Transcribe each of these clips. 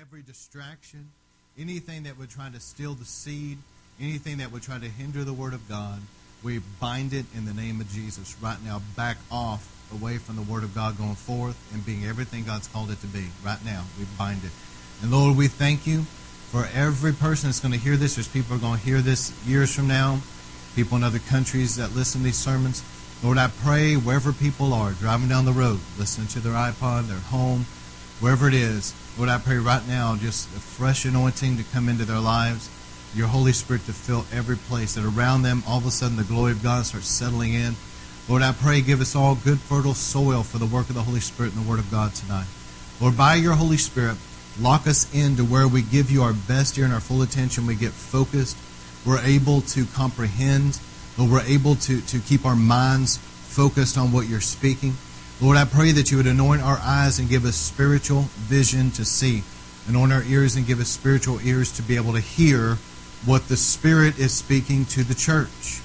every distraction, anything that would try to steal the seed, anything that would try to hinder the Word of God, we bind it in the name of Jesus right now. Back off away from the Word of God going forth and being everything God's called it to be. Right now, we bind it. And Lord, we thank you for every person that's going to hear this. There's people are going to hear this years from now, people in other countries that listen to these sermons. Lord, I pray wherever people are, driving down the road, listening to their iPod, their home, wherever it is, Lord, I pray right now just a fresh anointing to come into their lives, your Holy Spirit to fill every place, that around them, all of a sudden, the glory of God starts settling in. Lord, I pray give us all good, fertile soil for the work of the Holy Spirit and the Word of God tonight. Lord, by your Holy Spirit, lock us into where we give you our best ear and our full attention. We get focused. We're able to comprehend. Lord, we're able to, to keep our minds focused on what you're speaking. Lord, I pray that you would anoint our eyes and give us spiritual vision to see. Anoint our ears and give us spiritual ears to be able to hear what the Spirit is speaking to the church.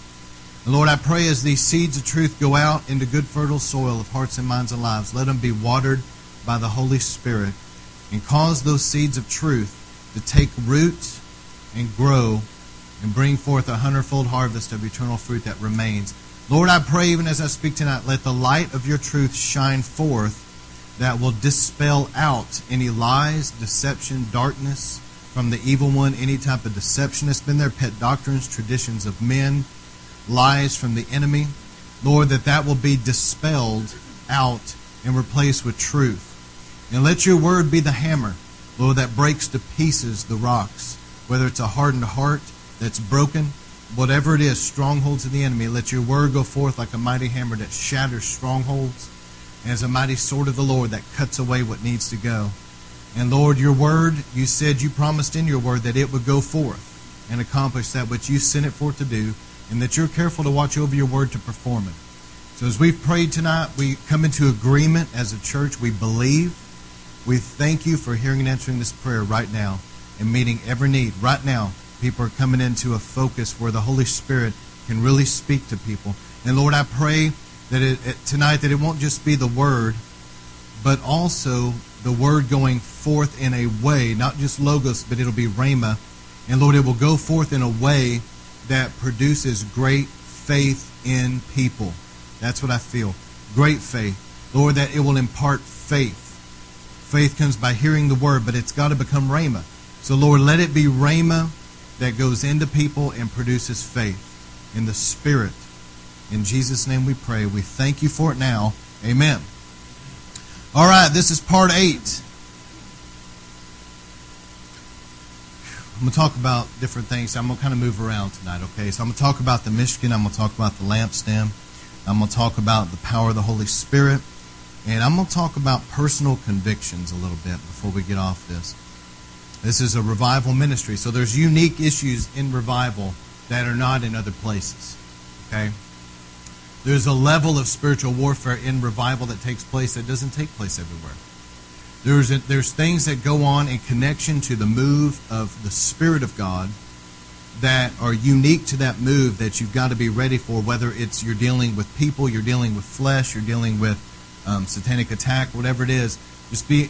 And Lord, I pray as these seeds of truth go out into good, fertile soil of hearts and minds and lives, let them be watered by the Holy Spirit and cause those seeds of truth to take root and grow and bring forth a hundredfold harvest of eternal fruit that remains Lord, I pray even as I speak tonight, let the light of your truth shine forth that will dispel out any lies, deception, darkness from the evil one, any type of deception that's been there, pet doctrines, traditions of men, lies from the enemy. Lord, that that will be dispelled out and replaced with truth. And let your word be the hammer, Lord, that breaks to pieces the rocks, whether it's a hardened heart that's broken whatever it is, strongholds of the enemy, let your word go forth like a mighty hammer that shatters strongholds and as a mighty sword of the Lord that cuts away what needs to go. And Lord, your word, you said you promised in your word that it would go forth and accomplish that which you sent it forth to do, and that you're careful to watch over your word to perform it. So as we've prayed tonight, we come into agreement as a church. We believe. We thank you for hearing and answering this prayer right now and meeting every need right now people are coming into a focus where the Holy Spirit can really speak to people. And Lord, I pray that it, it, tonight that it won't just be the word, but also the word going forth in a way, not just logos, but it'll be rhema. And Lord, it will go forth in a way that produces great faith in people. That's what I feel. Great faith. Lord, that it will impart faith. Faith comes by hearing the word, but it's got to become rhema. So Lord, let it be rhema that goes into people and produces faith in the Spirit. In Jesus' name we pray. We thank you for it now. Amen. All right, this is part eight. I'm going to talk about different things. I'm going to kind of move around tonight, okay? So I'm going to talk about the Mishkan. I'm going to talk about the lampstand. I'm going to talk about the power of the Holy Spirit. And I'm going to talk about personal convictions a little bit before we get off this. This is a revival ministry. So there's unique issues in revival that are not in other places. Okay? There's a level of spiritual warfare in revival that takes place that doesn't take place everywhere. There's, a, there's things that go on in connection to the move of the Spirit of God that are unique to that move that you've got to be ready for, whether it's you're dealing with people, you're dealing with flesh, you're dealing with um, satanic attack, whatever it is. Just be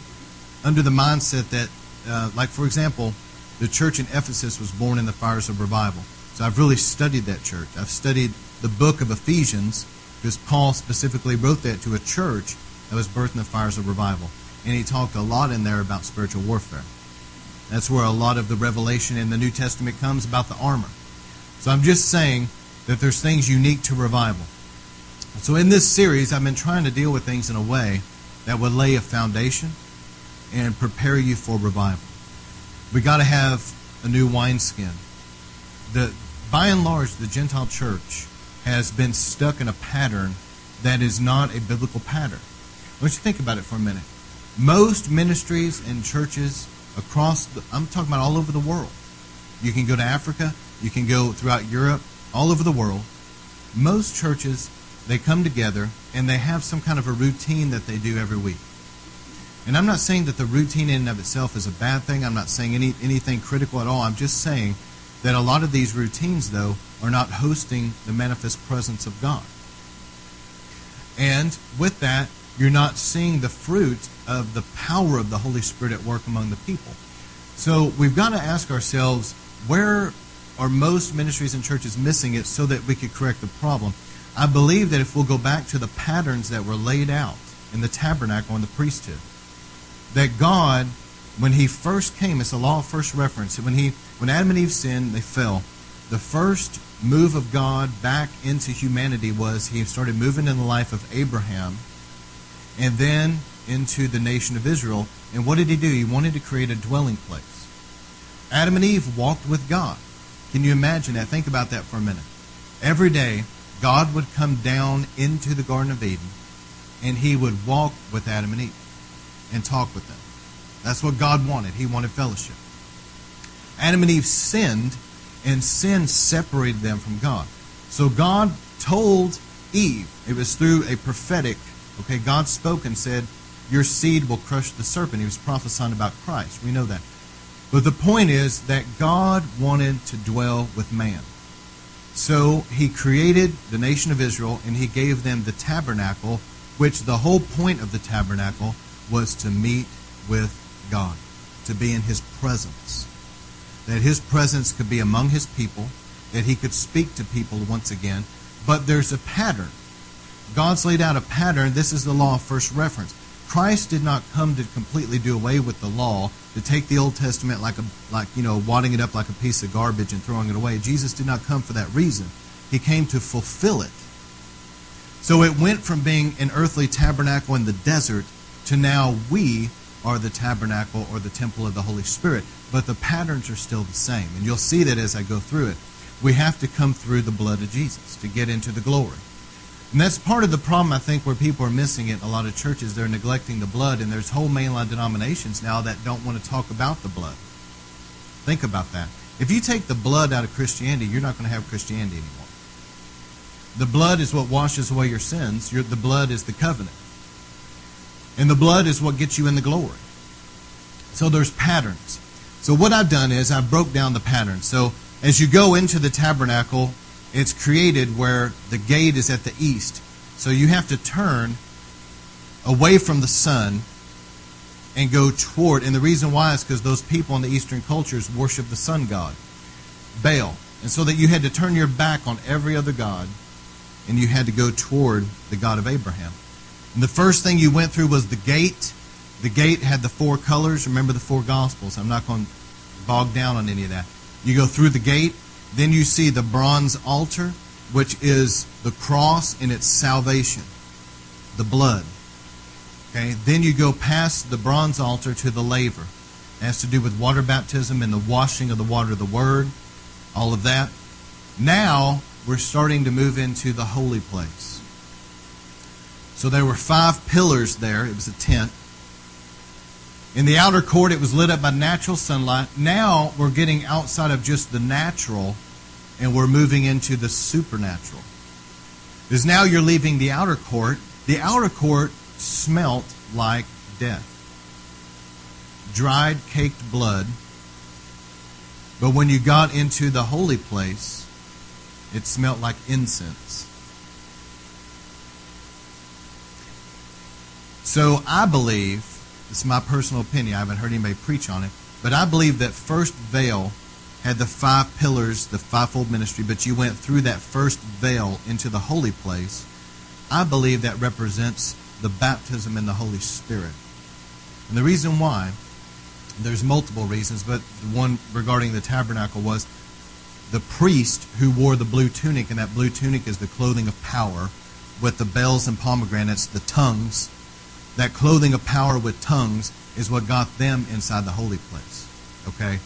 under the mindset that uh, like for example, the church in Ephesus was born in the fires of revival. So I've really studied that church. I've studied the book of Ephesians because Paul specifically wrote that to a church that was birthed in the fires of revival. And he talked a lot in there about spiritual warfare. That's where a lot of the revelation in the New Testament comes about the armor. So I'm just saying that there's things unique to revival. So in this series, I've been trying to deal with things in a way that would lay a foundation and prepare you for revival. We got to have a new wineskin. The by and large, the Gentile church has been stuck in a pattern that is not a biblical pattern. Want you think about it for a minute. Most ministries and churches across, the, I'm talking about all over the world. You can go to Africa, you can go throughout Europe, all over the world. Most churches, they come together and they have some kind of a routine that they do every week. And I'm not saying that the routine in and of itself is a bad thing. I'm not saying any, anything critical at all. I'm just saying that a lot of these routines, though, are not hosting the manifest presence of God. And with that, you're not seeing the fruit of the power of the Holy Spirit at work among the people. So we've got to ask ourselves where are most ministries and churches missing it so that we could correct the problem? I believe that if we'll go back to the patterns that were laid out in the tabernacle and the priesthood, that God, when He first came, it's a law of first reference. When He, when Adam and Eve sinned, they fell. The first move of God back into humanity was He started moving in the life of Abraham, and then into the nation of Israel. And what did He do? He wanted to create a dwelling place. Adam and Eve walked with God. Can you imagine that? Think about that for a minute. Every day, God would come down into the Garden of Eden and he would walk with Adam and Eve and talk with them. That's what God wanted. He wanted fellowship. Adam and Eve sinned, and sin separated them from God. So God told Eve, it was through a prophetic, okay, God spoke and said, Your seed will crush the serpent. He was prophesying about Christ. We know that. But the point is that God wanted to dwell with man. So he created the nation of Israel and he gave them the tabernacle, which the whole point of the tabernacle was to meet with God, to be in his presence. That his presence could be among his people, that he could speak to people once again. But there's a pattern. God's laid out a pattern. This is the law of first reference. Christ did not come to completely do away with the law, to take the Old Testament like a like you know wadding it up like a piece of garbage and throwing it away. Jesus did not come for that reason. He came to fulfill it. So it went from being an earthly tabernacle in the desert to now we are the tabernacle or the temple of the Holy Spirit. But the patterns are still the same. And you'll see that as I go through it. We have to come through the blood of Jesus to get into the glory. And that's part of the problem, I think, where people are missing it in a lot of churches. They're neglecting the blood, and there's whole mainline denominations now that don't want to talk about the blood. Think about that. If you take the blood out of Christianity, you're not going to have Christianity anymore. The blood is what washes away your sins. The blood is the covenant. And the blood is what gets you in the glory. So there's patterns. So what I've done is I've broke down the patterns. So as you go into the tabernacle, it's created where the gate is at the east. So you have to turn away from the sun and go toward. And the reason why is because those people in the eastern cultures worship the sun god, Baal. And so that you had to turn your back on every other god and you had to go toward the God of Abraham. And the first thing you went through was the gate. The gate had the four colors. Remember the four gospels. I'm not going to bog down on any of that. You go through the gate, then you see the bronze altar, which is the cross and its salvation, the blood. Okay, then you go past the bronze altar to the laver. It has to do with water baptism and the washing of the water of the word, all of that. Now we're starting to move into the holy place. So there were five pillars there. It was a tent. In the outer court, it was lit up by natural sunlight. Now we're getting outside of just the natural and we're moving into the supernatural. Because now you're leaving the outer court. The outer court smelt like death dried, caked blood. But when you got into the holy place, it smelt like incense. So I believe, is my personal opinion, I haven't heard anybody preach on it, but I believe that first veil had the five pillars, the fivefold ministry, but you went through that first veil into the holy place. I believe that represents the baptism in the Holy Spirit. And the reason why, there's multiple reasons, but the one regarding the tabernacle was the priest who wore the blue tunic, and that blue tunic is the clothing of power with the bells and pomegranates, the tongues. That clothing of power with tongues is what got them inside the holy place. Okay?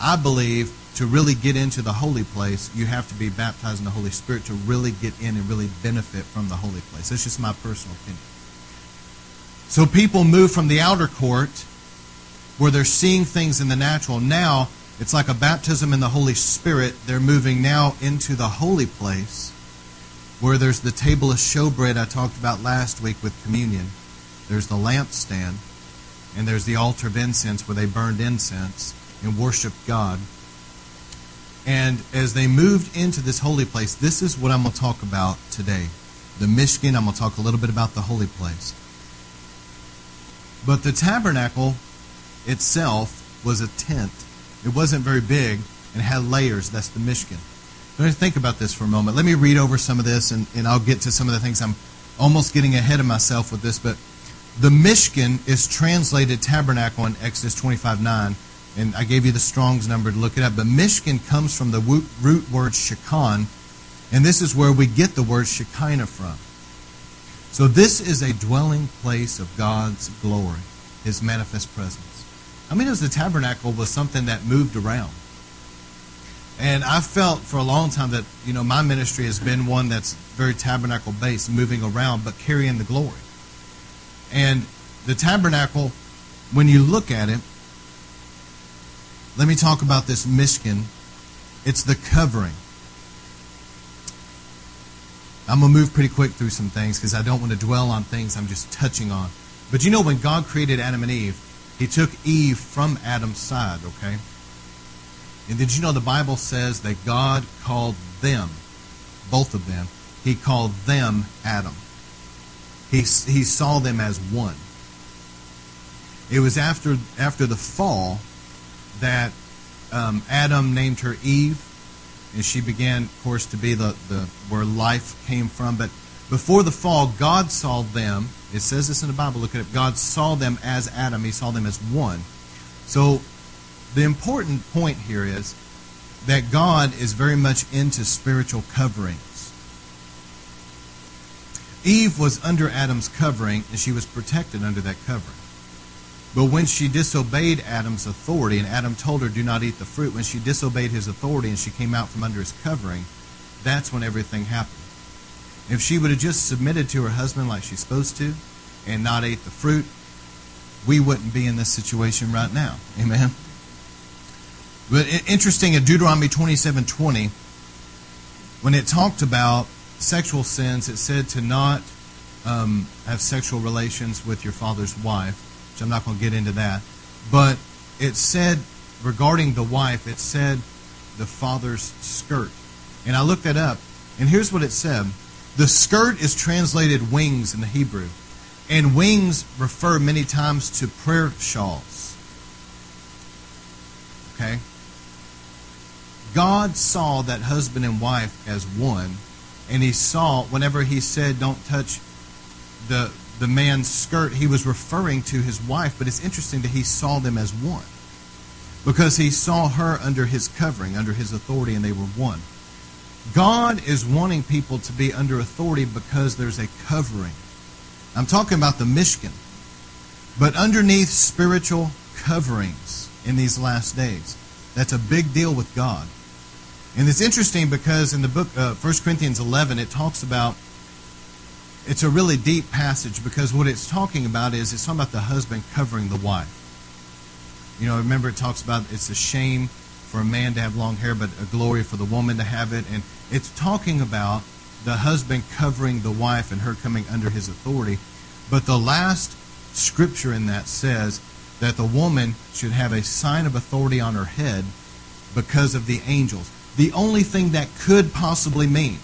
I believe to really get into the holy place, you have to be baptized in the Holy Spirit to really get in and really benefit from the holy place. That's just my personal opinion. So people move from the outer court where they're seeing things in the natural. Now it's like a baptism in the Holy Spirit. They're moving now into the holy place where there's the table of showbread I talked about last week with communion. There's the lampstand, and there's the altar of incense where they burned incense and worshiped God. And as they moved into this holy place, this is what I'm going to talk about today. The Mishkan, I'm going to talk a little bit about the holy place. But the tabernacle itself was a tent. It wasn't very big and had layers. That's the Mishkan. Let me think about this for a moment. Let me read over some of this, and, and I'll get to some of the things. I'm almost getting ahead of myself with this, but the Mishkan is translated tabernacle in Exodus 25 9. And I gave you the Strong's number to look it up. But Mishkan comes from the root word shekan, and this is where we get the word Shekinah from. So this is a dwelling place of God's glory, His manifest presence. I mean, was the tabernacle was something that moved around. And I felt for a long time that, you know, my ministry has been one that's very tabernacle based, moving around, but carrying the glory. And the tabernacle, when you look at it, let me talk about this Mishkan. It's the covering. I'm going to move pretty quick through some things because I don't want to dwell on things I'm just touching on. But you know, when God created Adam and Eve, He took Eve from Adam's side, okay? And did you know the Bible says that God called them, both of them, He called them Adam. He, he saw them as one. It was after, after the fall that um, Adam named her Eve, and she began, of course, to be the, the where life came from. But before the fall, God saw them. It says this in the Bible. Look at it. God saw them as Adam. He saw them as one. So the important point here is that God is very much into spiritual coverings. Eve was under Adam's covering, and she was protected under that covering. But when she disobeyed Adam's authority, and Adam told her, Do not eat the fruit, when she disobeyed his authority and she came out from under his covering, that's when everything happened. If she would have just submitted to her husband like she's supposed to and not ate the fruit, we wouldn't be in this situation right now. Amen. But interesting in Deuteronomy 27:20, when it talked about sexual sins, it said to not um, have sexual relations with your father's wife, which I'm not going to get into that. But it said regarding the wife, it said the father's skirt. And I looked that up, and here's what it said. The skirt is translated wings in the Hebrew, and wings refer many times to prayer shawls. Okay? God saw that husband and wife as one, and he saw whenever he said, "Don't touch the the man's skirt," he was referring to his wife. But it's interesting that he saw them as one because he saw her under his covering, under his authority, and they were one. God is wanting people to be under authority because there's a covering. I'm talking about the Mishkan, but underneath spiritual coverings in these last days. That's a big deal with God. And it's interesting because in the book, uh, 1 Corinthians 11, it talks about, it's a really deep passage because what it's talking about is it's talking about the husband covering the wife. You know, remember it talks about it's a shame for a man to have long hair, but a glory for the woman to have it. And it's talking about the husband covering the wife and her coming under his authority. But the last scripture in that says that the woman should have a sign of authority on her head because of the angels the only thing that could possibly mean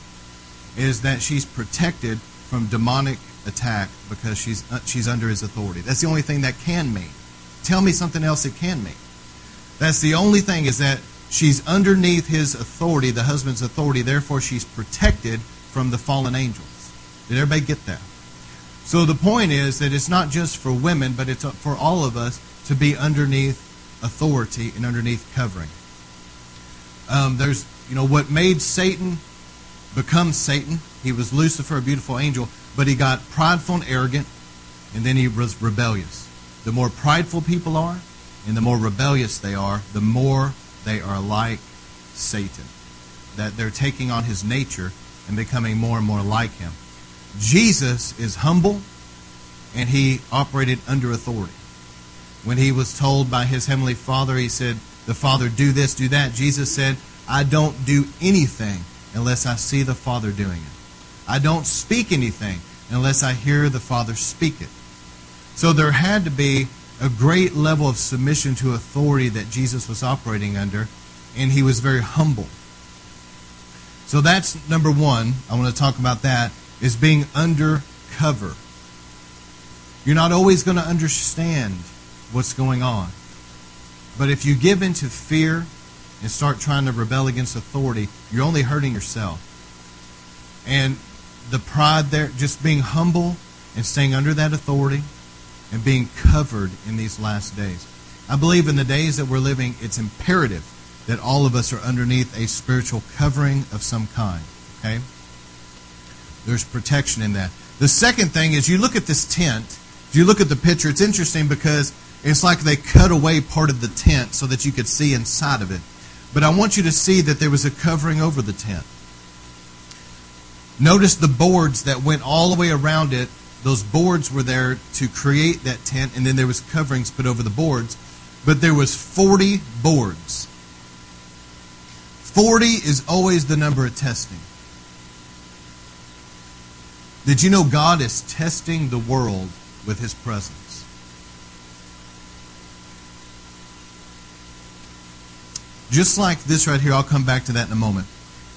is that she's protected from demonic attack because she's uh, she's under his authority. That's the only thing that can mean. Tell me something else it can mean. That's the only thing is that she's underneath his authority, the husband's authority, therefore she's protected from the fallen angels. Did everybody get that? So the point is that it's not just for women, but it's for all of us to be underneath authority and underneath covering. Um, there's, you know, what made Satan become Satan. He was Lucifer, a beautiful angel, but he got prideful and arrogant, and then he was rebellious. The more prideful people are, and the more rebellious they are, the more they are like Satan. That they're taking on his nature and becoming more and more like him. Jesus is humble, and he operated under authority. When he was told by his heavenly Father, he said, the Father, do this, do that. Jesus said, I don't do anything unless I see the Father doing it. I don't speak anything unless I hear the Father speak it. So there had to be a great level of submission to authority that Jesus was operating under, and he was very humble. So that's number one. I want to talk about that is being under cover. You're not always going to understand what's going on. But if you give into fear and start trying to rebel against authority, you're only hurting yourself. And the pride there, just being humble and staying under that authority and being covered in these last days. I believe in the days that we're living, it's imperative that all of us are underneath a spiritual covering of some kind. Okay? There's protection in that. The second thing is you look at this tent, if you look at the picture, it's interesting because it's like they cut away part of the tent so that you could see inside of it. But I want you to see that there was a covering over the tent. Notice the boards that went all the way around it. Those boards were there to create that tent, and then there was coverings put over the boards. But there was 40 boards. 40 is always the number of testing. Did you know God is testing the world with his presence? Just like this right here, I'll come back to that in a moment.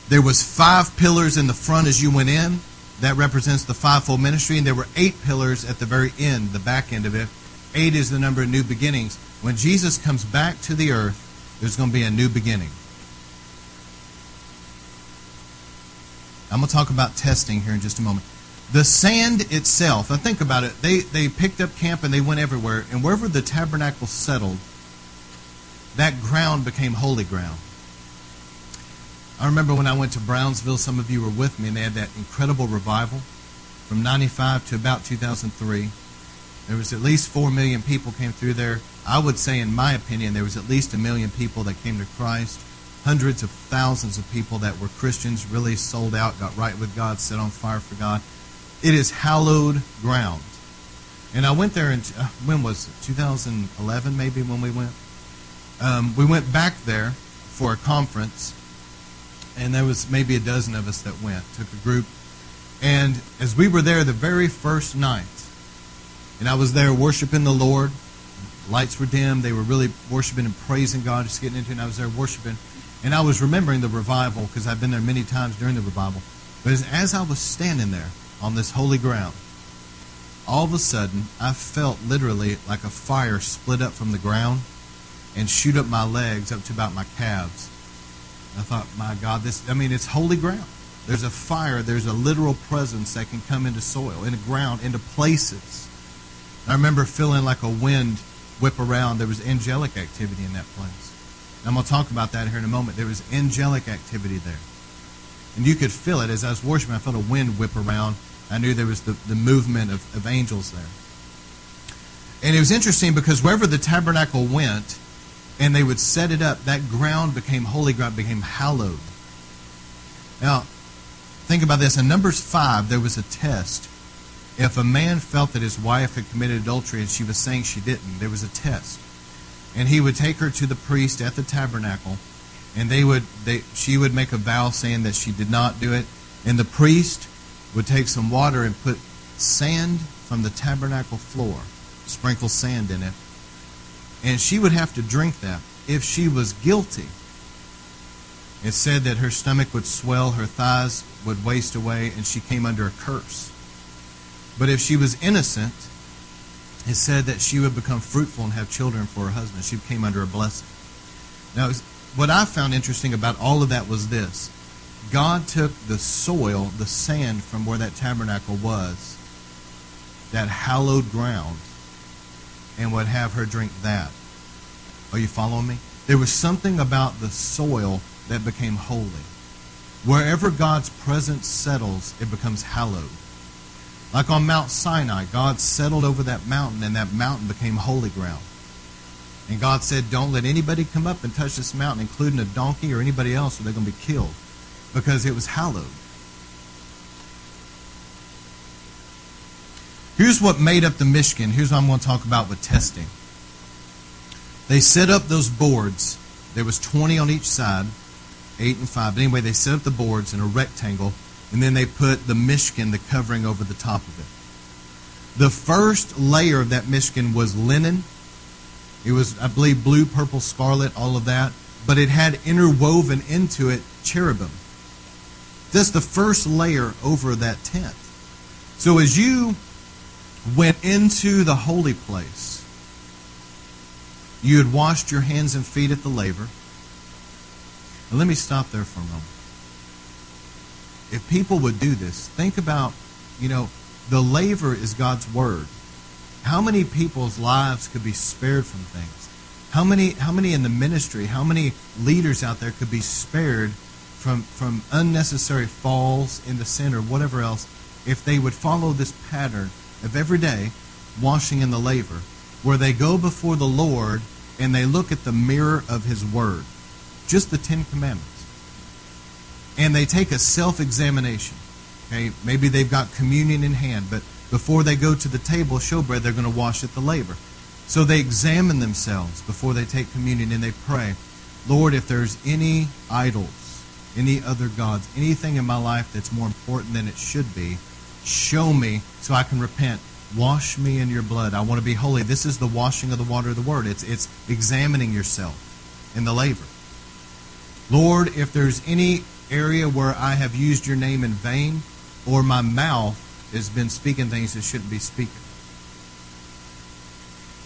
There was five pillars in the front as you went in. That represents the fivefold ministry, and there were eight pillars at the very end, the back end of it. Eight is the number of new beginnings. When Jesus comes back to the earth, there's going to be a new beginning. I'm going to talk about testing here in just a moment. The sand itself, now think about it. They, they picked up camp and they went everywhere. And wherever the tabernacle settled, that ground became holy ground. I remember when I went to Brownsville, some of you were with me, and they had that incredible revival from 95 to about 2003. There was at least 4 million people came through there. I would say, in my opinion, there was at least a million people that came to Christ. Hundreds of thousands of people that were Christians, really sold out, got right with God, set on fire for God. It is hallowed ground. And I went there in, uh, when was it? 2011 maybe when we went? Um, we went back there for a conference, and there was maybe a dozen of us that went. Took a group. And as we were there the very first night, and I was there worshiping the Lord, lights were dim. They were really worshiping and praising God, just getting into it. And I was there worshiping. And I was remembering the revival because I've been there many times during the revival. But as, as I was standing there, on this holy ground, all of a sudden I felt literally like a fire split up from the ground and shoot up my legs up to about my calves. I thought, my God, this, I mean, it's holy ground. There's a fire, there's a literal presence that can come into soil, into ground, into places. I remember feeling like a wind whip around. There was angelic activity in that place. And I'm going to talk about that here in a moment. There was angelic activity there. And you could feel it as I was worshiping. I felt a wind whip around. I knew there was the, the movement of, of angels there. And it was interesting because wherever the tabernacle went and they would set it up, that ground became holy ground, became hallowed. Now, think about this. In Numbers 5, there was a test. If a man felt that his wife had committed adultery and she was saying she didn't, there was a test. And he would take her to the priest at the tabernacle and they would they she would make a vow saying that she did not do it and the priest would take some water and put sand from the tabernacle floor sprinkle sand in it and she would have to drink that if she was guilty. It said that her stomach would swell her thighs would waste away and she came under a curse. But if she was innocent it said that she would become fruitful and have children for her husband. She came under a blessing. Now what I found interesting about all of that was this. God took the soil, the sand from where that tabernacle was, that hallowed ground, and would have her drink that. Are you following me? There was something about the soil that became holy. Wherever God's presence settles, it becomes hallowed. Like on Mount Sinai, God settled over that mountain, and that mountain became holy ground. And God said, Don't let anybody come up and touch this mountain, including a donkey or anybody else, or they're going to be killed. Because it was hallowed. Here's what made up the Mishkan. Here's what I'm going to talk about with testing. They set up those boards. There was 20 on each side, 8 and 5. But anyway, they set up the boards in a rectangle, and then they put the Mishkan, the covering, over the top of it. The first layer of that Mishkan was linen it was, I believe, blue, purple, scarlet, all of that. But it had interwoven into it cherubim. That's the first layer over that tent. So as you went into the holy place, You had washed your hands and feet at the laver. And let me stop there for a moment. If people would do this, think about, you know, the laver is God's word. How many people's lives could be spared from things? How many, how many in the ministry, how many leaders out there could be spared from, from unnecessary falls into sin or whatever else if they would follow this pattern of every day washing in the laver, where they go before the Lord and they look at the mirror of His Word, just the Ten Commandments, and they take a self examination. Okay, maybe they've got communion in hand, but before they go to the table, showbread, they're going to wash at the laver. So they examine themselves before they take communion and they pray, Lord, if there's any idols, any other gods, anything in my life that's more important than it should be, show me so I can repent. Wash me in your blood. I want to be holy. This is the washing of the water of the word. It's, it's examining yourself in the laver. Lord, if there's any area where I have used your name in vain, or my mouth has been speaking things it shouldn't be speaking.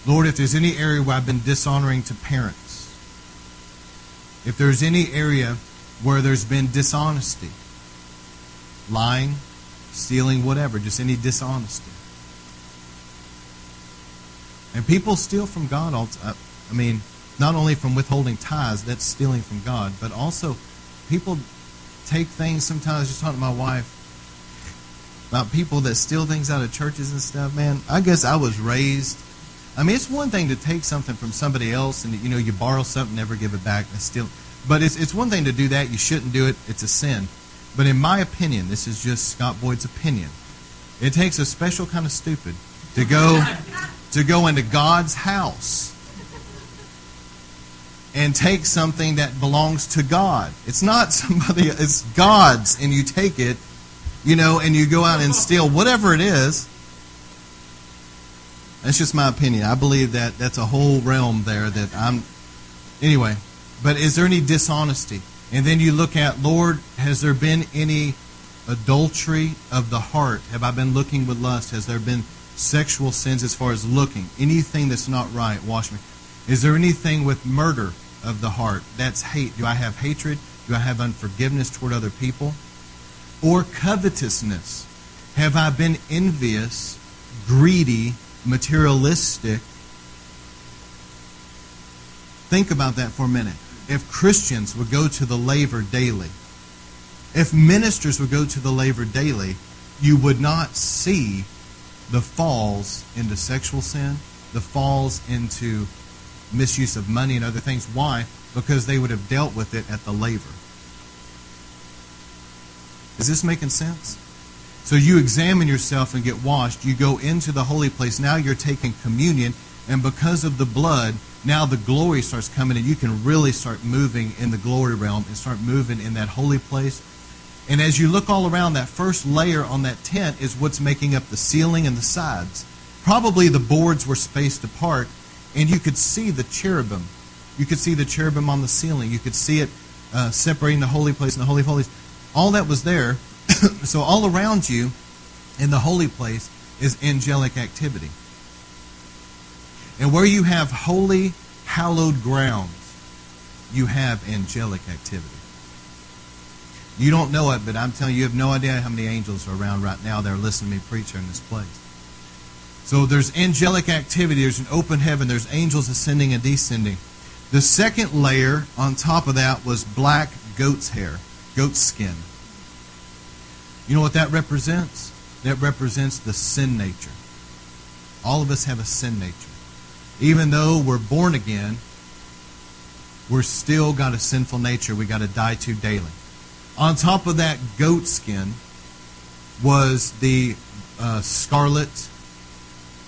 Lord, if there's any area where I've been dishonoring to parents, if there's any area where there's been dishonesty, lying, stealing, whatever, just any dishonesty. And people steal from God. I mean, not only from withholding tithes, that's stealing from God, but also people take things sometimes. Just talking to my wife about people that steal things out of churches and stuff. Man, I guess I was raised. I mean, it's one thing to take something from somebody else and you know you borrow something, never give it back, and steal. But it's it's one thing to do that. You shouldn't do it. It's a sin. But in my opinion, this is just Scott Boyd's opinion. It takes a special kind of stupid to go to go into God's house and take something that belongs to God. It's not somebody it's God's and you take it, you know, and you go out and steal whatever it is. That's just my opinion. I believe that that's a whole realm there that I'm anyway. But is there any dishonesty? And then you look at, Lord, has there been any adultery of the heart? Have I been looking with lust? Has there been sexual sins as far as looking? Anything that's not right, wash me. Is there anything with murder of the heart? That's hate. Do I have hatred? Do I have unforgiveness toward other people? Or covetousness? Have I been envious, greedy, materialistic? Think about that for a minute if Christians would go to the laver daily, if ministers would go to the laver daily, you would not see the falls into sexual sin, the falls into misuse of money and other things. Why? Because they would have dealt with it at the laver. Is this making sense? So you examine yourself and get washed. You go into the holy place. Now you're taking communion. And because of the blood, now the glory starts coming and you can really start moving in the glory realm and start moving in that holy place. And as you look all around, that first layer on that tent is what's making up the ceiling and the sides. Probably the boards were spaced apart, and you could see the cherubim. You could see the cherubim on the ceiling. You could see it uh, separating the holy place and the holy of holies. All that was there. so all around you in the holy place is angelic activity. And where you have holy, hallowed grounds, you have angelic activity. You don't know it, but I'm telling you, you have no idea how many angels are around right now that are listening to me preach in this place. So there's angelic activity, there's an open heaven, there's angels ascending and descending. The second layer on top of that was black goat's hair, goat's skin. You know what that represents? That represents the sin nature. All of us have a sin nature even though we're born again, we're still got a sinful nature we got to die to daily. On top of that goat skin was the uh, scarlet.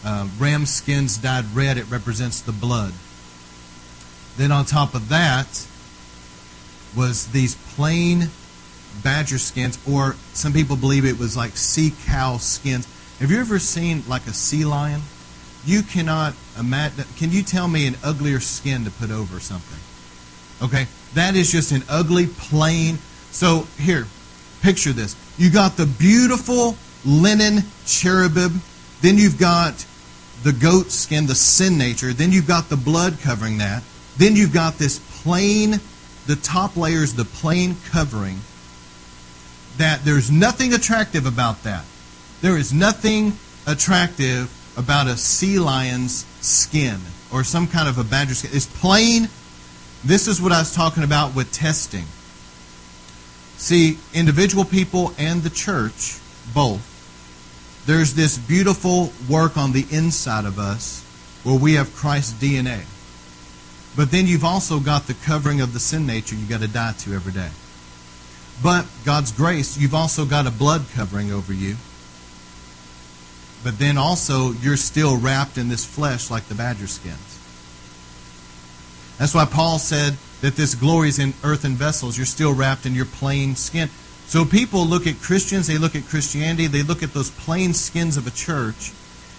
Uh, ram skins dyed red. It represents the blood. Then on top of that was these plain badger skins, or some people believe it was like sea cow skins. Have you ever seen like a sea lion? You cannot imagine. Can you tell me an uglier skin to put over something? Okay, that is just an ugly, plain. So here, picture this. You got the beautiful linen cherubim. Then you've got the goat skin, the sin nature. Then you've got the blood covering that. Then you've got this plain, the top layer is the plain covering. That there's nothing attractive about that. There is nothing attractive about a sea lion's skin or some kind of a badger skin. It's plain. This is what I was talking about with testing. See, individual people and the church, both, there's this beautiful work on the inside of us where we have Christ's DNA. But then you've also got the covering of the sin nature you've got to die to every day. But God's grace, you've also got a blood covering over you. But then also, you're still wrapped in this flesh like the badger skins. That's why Paul said that this glory is in earthen vessels. You're still wrapped in your plain skin. So people look at Christians, they look at Christianity, they look at those plain skins of a church,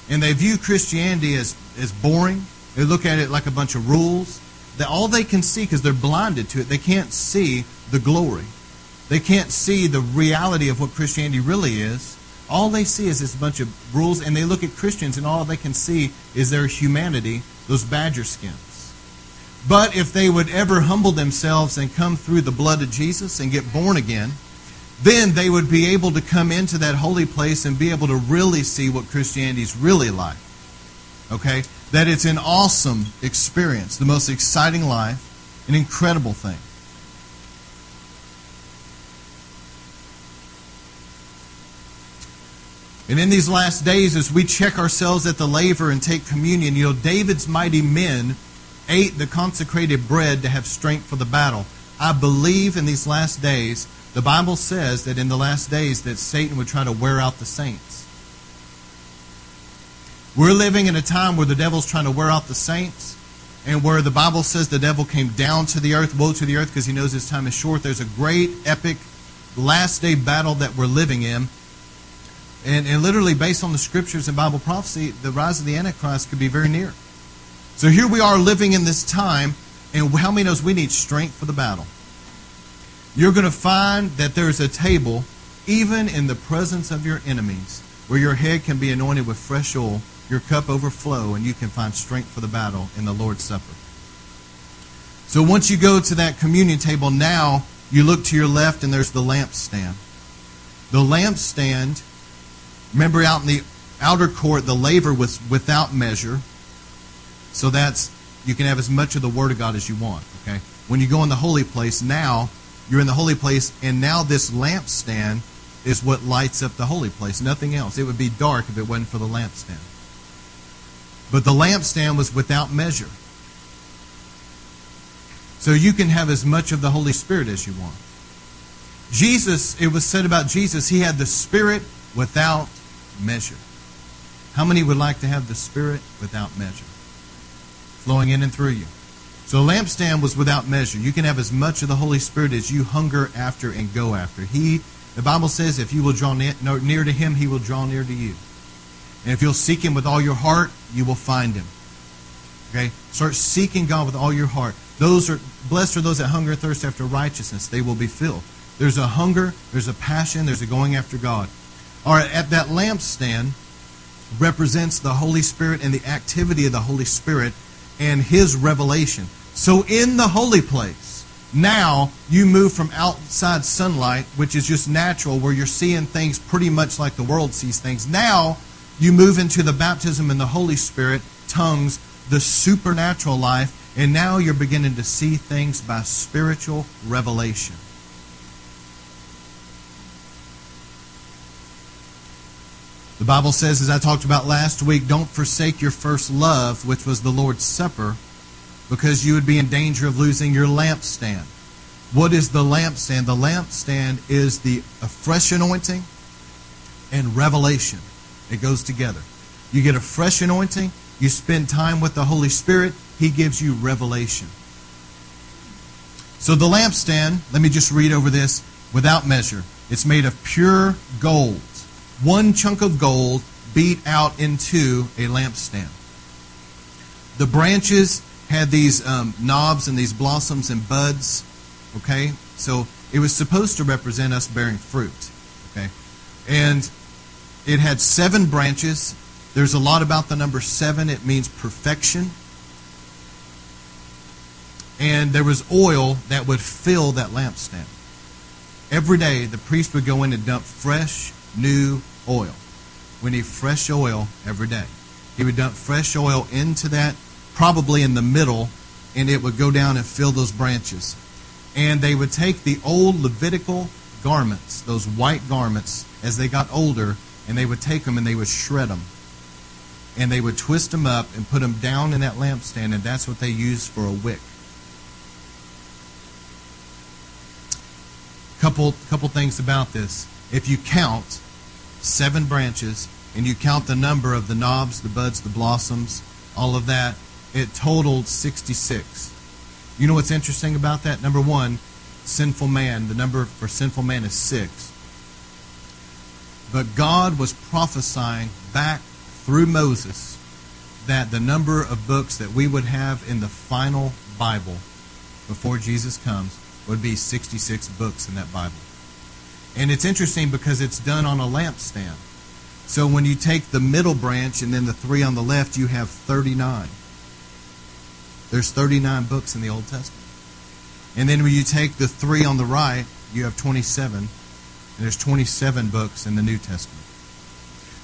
and they view Christianity as, as boring. They look at it like a bunch of rules. That all they can see, because they're blinded to it, they can't see the glory. They can't see the reality of what Christianity really is. All they see is this bunch of rules, and they look at Christians, and all they can see is their humanity, those badger skins. But if they would ever humble themselves and come through the blood of Jesus and get born again, then they would be able to come into that holy place and be able to really see what Christianity is really like. Okay? That it's an awesome experience, the most exciting life, an incredible thing. And in these last days, as we check ourselves at the laver and take communion, you know, David's mighty men ate the consecrated bread to have strength for the battle. I believe in these last days the Bible says that in the last days that Satan would try to wear out the saints. We're living in a time where the devil's trying to wear out the saints and where the Bible says the devil came down to the earth, woe to the earth because he knows his time is short. There's a great epic last day battle that we're living in. And, and literally based on the scriptures and Bible prophecy, the rise of the Antichrist could be very near. So here we are living in this time, and how many knows we need strength for the battle? you're going to find that there's a table, even in the presence of your enemies, where your head can be anointed with fresh oil, your cup overflow, and you can find strength for the battle in the Lord's Supper. So once you go to that communion table, now you look to your left and there's the lampstand. The lampstand, remember out in the outer court, the laver was without measure. So that's, you can have as much of the Word of God as you want, okay? When you go in the holy place, now you're in the holy place, and now this lampstand is what lights up the holy place, nothing else. It would be dark if it wasn't for the lampstand. But the lampstand was without measure. So you can have as much of the Holy Spirit as you want. Jesus, it was said about Jesus, he had the Spirit without measure. How many would like to have the Spirit without measure? Flowing in and through you. So the lampstand was without measure. You can have as much of the Holy Spirit as you hunger after and go after. He, the Bible says, if you will draw near, near to Him, He will draw near to you. And if you'll seek Him with all your heart, you will find Him. Okay? Start seeking God with all your heart. Those are blessed are those that hunger and thirst after righteousness; they will be filled. There's a hunger, there's a passion, there's a going after God. Right, at that lampstand represents the Holy Spirit and the activity of the Holy Spirit and His revelation. So in the holy place, now you move from outside sunlight, which is just natural, where you're seeing things pretty much like the world sees things. Now you move into the baptism in the Holy Spirit, tongues, the supernatural life, and now you're beginning to see things by spiritual revelation. The Bible says, as I talked about last week, don't forsake your first love, which was the Lord's Supper because you would be in danger of losing your lampstand. What is the lampstand? The lampstand is the fresh anointing and revelation. It goes together. You get a fresh anointing, you spend time with the Holy Spirit, He gives you revelation. So the lampstand, let me just read over this without measure. It's made of pure gold. One chunk of gold beat out into a lampstand. The branches had these um, knobs and these blossoms and buds. Okay? So it was supposed to represent us bearing fruit. Okay? And it had seven branches There's a lot about the number seven. It means perfection. And there was oil that would fill that lampstand. Every day, the priest would go in and dump fresh, new oil. We need fresh oil every day. He would dump fresh oil into that, probably in the middle, and it would go down and fill those branches. And they would take the old Levitical garments, those white garments, as they got older, and they would take them and they would shred them. And they would twist them up and put them down in that lampstand, and that's what they used for a wick. Couple, couple things about this. If you count seven branches and you count the number of the knobs, the buds, the blossoms, all of that, it totaled 66. You know what's interesting about that? Number one, sinful man, the number for sinful man is six. But God was prophesying back through Moses that the number of books that we would have in the final Bible before Jesus comes would be 66 books in that Bible. And it's interesting because it's done on a lampstand. So when you take the middle branch and then the three on the left, you have 39. There's 39 books in the Old Testament. And then when you take the three on the right, you have 27. And there's 27 books in the New Testament.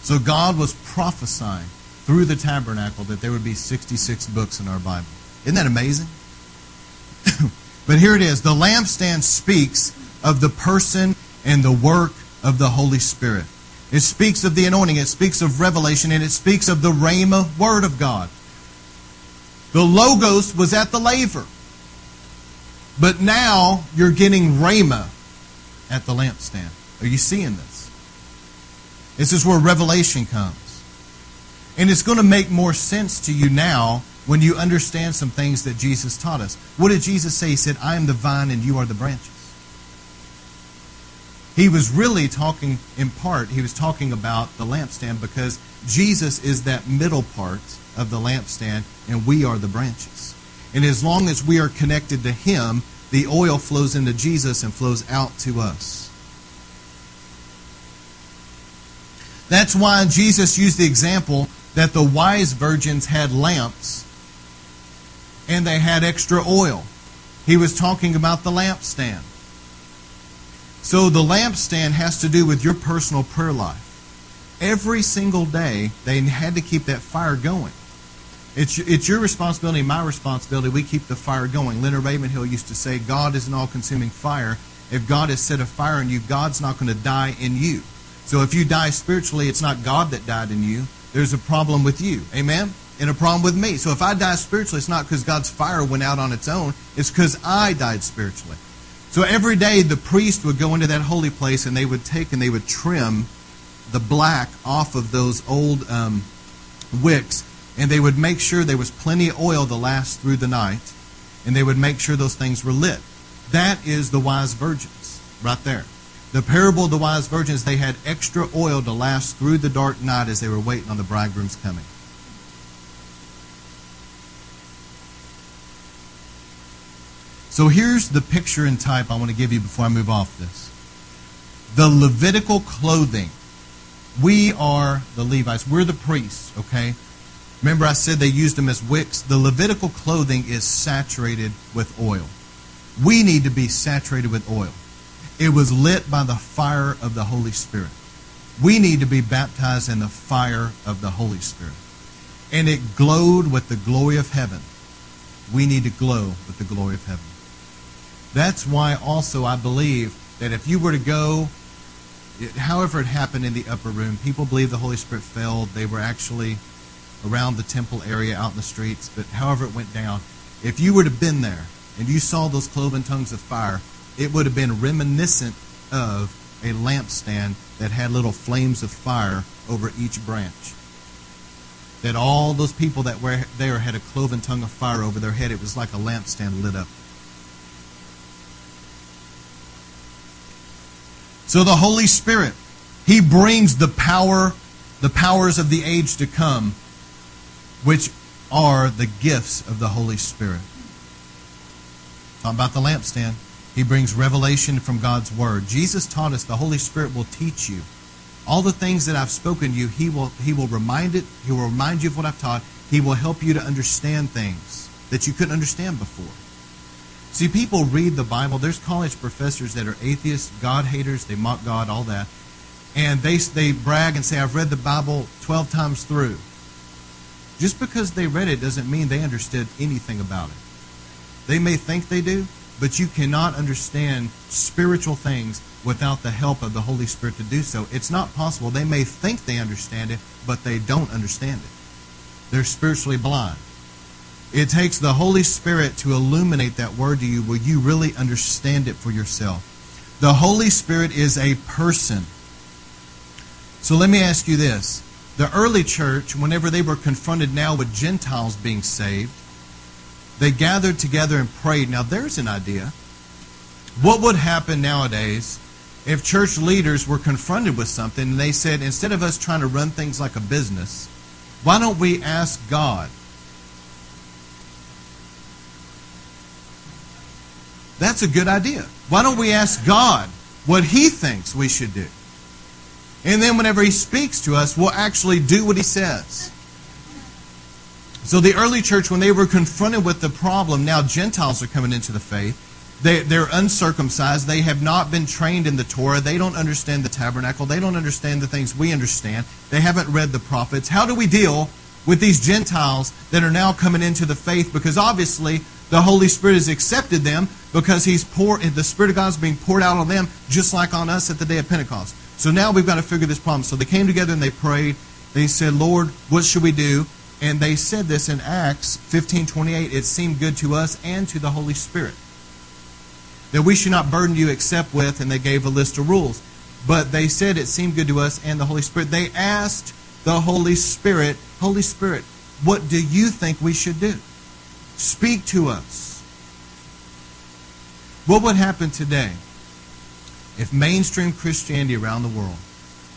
So God was prophesying through the tabernacle that there would be 66 books in our Bible. Isn't that amazing? but here it is. The lampstand speaks of the person and the work of the Holy Spirit. It speaks of the anointing, it speaks of revelation, and it speaks of the Rhema word of God. The Logos was at the laver. But now you're getting Rhema at the lampstand. Are you seeing this? This is where revelation comes. And it's going to make more sense to you now when you understand some things that Jesus taught us. What did Jesus say? He said, I am the vine and you are the branches. He was really talking, in part, he was talking about the lampstand because Jesus is that middle part of the lampstand and we are the branches. And as long as we are connected to Him, the oil flows into Jesus and flows out to us. That's why Jesus used the example that the wise virgins had lamps and they had extra oil. He was talking about the lampstand. So the lampstand has to do with your personal prayer life. Every single day, they had to keep that fire going. It's, it's your responsibility my responsibility. We keep the fire going. Leonard Ravenhill used to say, God is an all consuming fire. If God has set a fire in you, God's not going to die in you. So if you die spiritually, it's not God that died in you. There's a problem with you. Amen? And a problem with me. So if I die spiritually, it's not because God's fire went out on its own. It's because I died spiritually. So every day the priest would go into that holy place and they would take and they would trim the black off of those old um, wicks and they would make sure there was plenty of oil to last through the night, and they would make sure those things were lit. That is the wise virgins, right there. The parable of the wise virgins, they had extra oil to last through the dark night as they were waiting on the bridegroom's coming. So here's the picture and type I want to give you before I move off this. The Levitical clothing. We are the Levites. We're the priests, okay? Remember, I said they used them as wicks? The Levitical clothing is saturated with oil. We need to be saturated with oil. It was lit by the fire of the Holy Spirit. We need to be baptized in the fire of the Holy Spirit. And it glowed with the glory of heaven. We need to glow with the glory of heaven. That's why also I believe that if you were to go, however it happened in the upper room, people believe the Holy Spirit fell. They were actually around the temple area out in the streets, but however it went down, if you would have been there and you saw those cloven tongues of fire, it would have been reminiscent of a lampstand that had little flames of fire over each branch. That all those people that were there had a cloven tongue of fire over their head. It was like a lampstand lit up. So the Holy Spirit, He brings the power, the powers of the age to come which are the gifts of the Holy Spirit. Talk about the lampstand. He brings revelation from God's Word. Jesus taught us the Holy Spirit will teach you All the things that I've spoken to you, he will, he will remind it, he will remind you of what I've taught. He will help you to understand things that you couldn't understand before. See, people read the Bible. There's college professors that are atheists, God haters, they mock God, all that. And they, they brag and say, I've read the Bible 12 times through. Just because they read it doesn't mean they understood anything about it. They may think they do, but you cannot understand spiritual things without the help of the Holy Spirit to do so. It's not possible. They may think they understand it, but they don't understand it. They're spiritually blind. It takes the Holy Spirit to illuminate that word to you where you really understand it for yourself. The Holy Spirit is a person. So let me ask you this. The early church, whenever they were confronted now with Gentiles being saved, they gathered together and prayed. Now, there's an idea. What would happen nowadays if church leaders were confronted with something and they said, instead of us trying to run things like a business, why don't we ask God? That's a good idea. Why don't we ask God what He thinks we should do? And then whenever He speaks to us, we'll actually do what He says. So the early church, when they were confronted with the problem, now Gentiles are coming into the faith. They, they're uncircumcised. They have not been trained in the Torah. They don't understand the tabernacle. They don't understand the things we understand. They haven't read the prophets. How do we deal with these Gentiles that are now coming into the faith? Because obviously the Holy Spirit has accepted them because He's pour, the Spirit of God is being poured out on them just like on us at the day of Pentecost. So now we've got to figure this problem. So they came together and they prayed. They said, Lord, what should we do? And they said this in Acts 15:28, it seemed good to us and to the Holy Spirit. That we should not burden you except with, and they gave a list of rules. But they said it seemed good to us and the Holy Spirit. They asked the Holy Spirit, Holy Spirit, what do you think we should do? Speak to us. What would happen today if mainstream Christianity around the world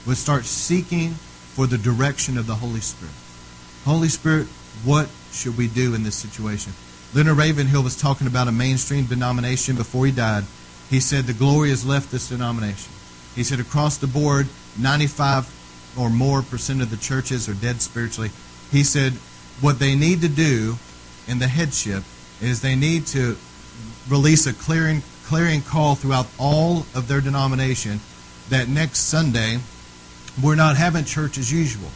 would start seeking for the direction of the Holy Spirit? Holy Spirit, what should we do in this situation? Leonard Ravenhill was talking about a mainstream denomination before he died. He said the glory has left this denomination. He said across the board, 95 or more percent of the churches are dead spiritually. He said what they need to do in the headship is they need to release a clearing, clearing call throughout all of their denomination that next Sunday we're not having church as usual.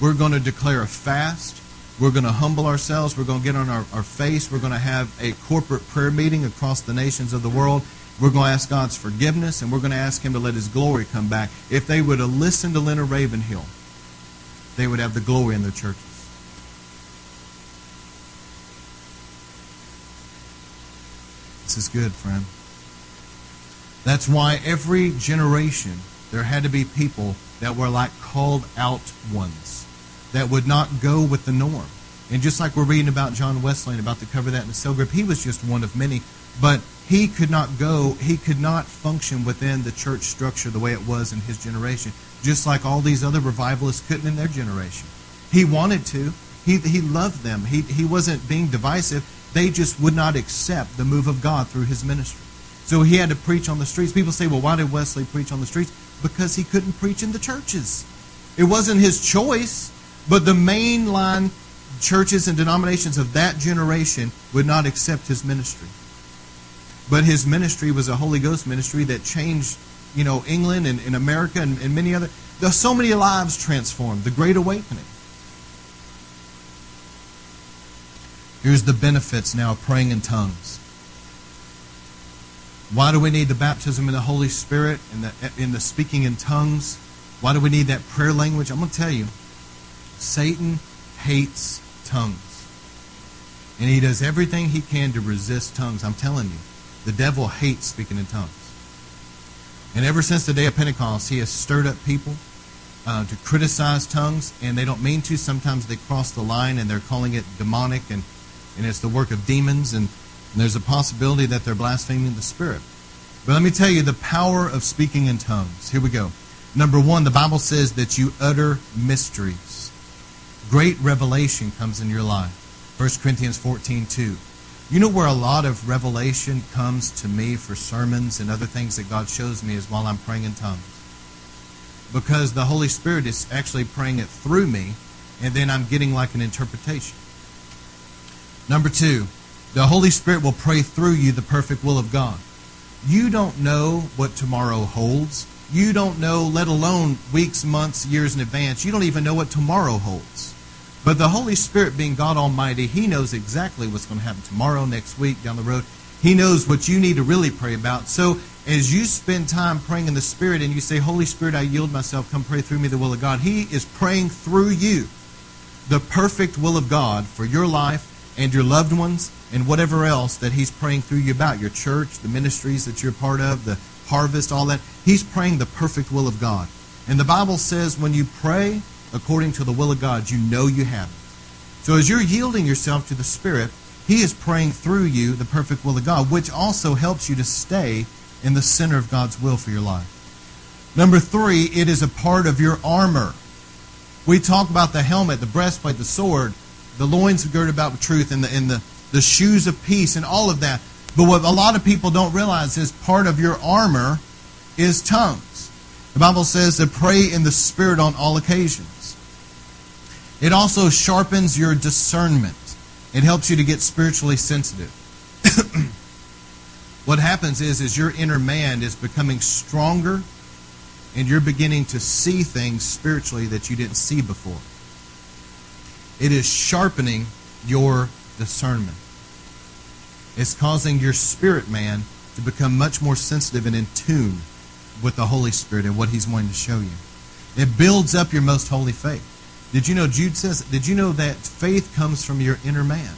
We're going to declare a fast. We're going to humble ourselves. We're going to get on our, our face. We're going to have a corporate prayer meeting across the nations of the world. We're going to ask God's forgiveness, and we're going to ask Him to let His glory come back. If they would have listened to Leonard Ravenhill, they would have the glory in their churches. This is good, friend. That's why every generation there had to be people that were like called out ones that would not go with the norm. And just like we're reading about John Wesley and about to cover that in the cell group, he was just one of many. But he could not go, he could not function within the church structure the way it was in his generation, just like all these other revivalists couldn't in their generation. He wanted to. He, he loved them. He, he wasn't being divisive. They just would not accept the move of God through his ministry. So he had to preach on the streets. People say, well, why did Wesley preach on the streets? Because he couldn't preach in the churches. It wasn't his choice. But the mainline churches and denominations of that generation would not accept his ministry. But his ministry was a Holy Ghost ministry that changed, you know, England and, and America and, and many other. There's so many lives transformed. The Great Awakening. Here's the benefits now of praying in tongues. Why do we need the baptism in the Holy Spirit and the, in the speaking in tongues? Why do we need that prayer language? I'm going to tell you. Satan hates tongues. And he does everything he can to resist tongues. I'm telling you, the devil hates speaking in tongues. And ever since the day of Pentecost, he has stirred up people uh, to criticize tongues, and they don't mean to. Sometimes they cross the line and they're calling it demonic, and, and it's the work of demons, and, and there's a possibility that they're blaspheming the Spirit. But let me tell you the power of speaking in tongues. Here we go. Number one, the Bible says that you utter mysteries great revelation comes in your life. 1 Corinthians 14 2. You know where a lot of revelation comes to me for sermons and other things that God shows me is while I'm praying in tongues. because the Holy Spirit is actually praying it through me, and then I'm getting like an interpretation. Number two, the Holy Spirit will pray through you the perfect will of God. You don't know what tomorrow holds. You don't know, let alone weeks, months, years in advance. You don't even know what tomorrow holds. But the Holy Spirit, being God Almighty, He knows exactly what's going to happen tomorrow, next week, down the road. He knows what you need to really pray about. So as you spend time praying in the Spirit and you say, Holy Spirit, I yield myself, come pray through me the will of God, He is praying through you the perfect will of God for your life and your loved ones and whatever else that He's praying through you about your church, the ministries that you're part of, the harvest, all that. He's praying the perfect will of God. And the Bible says when you pray according to the will of God, you know you have it. So as you're yielding yourself to the Spirit, He is praying through you the perfect will of God, which also helps you to stay in the center of God's will for your life. Number three, it is a part of your armor. We talk about the helmet, the breastplate, the sword, the loins girded about with truth, and the, and the, the shoes of peace, and all of that. But what a lot of people don't realize is part of your armor is tongues. The Bible says to pray in the Spirit on all occasions. It also sharpens your discernment. It helps you to get spiritually sensitive. what happens is, is your inner man is becoming stronger and you're beginning to see things spiritually that you didn't see before. It is sharpening your discernment. It's causing your spirit man to become much more sensitive and in tune with the Holy Spirit and what He's wanting to show you. It builds up your most holy faith. Did you know, Jude says, did you know that faith comes from your inner man?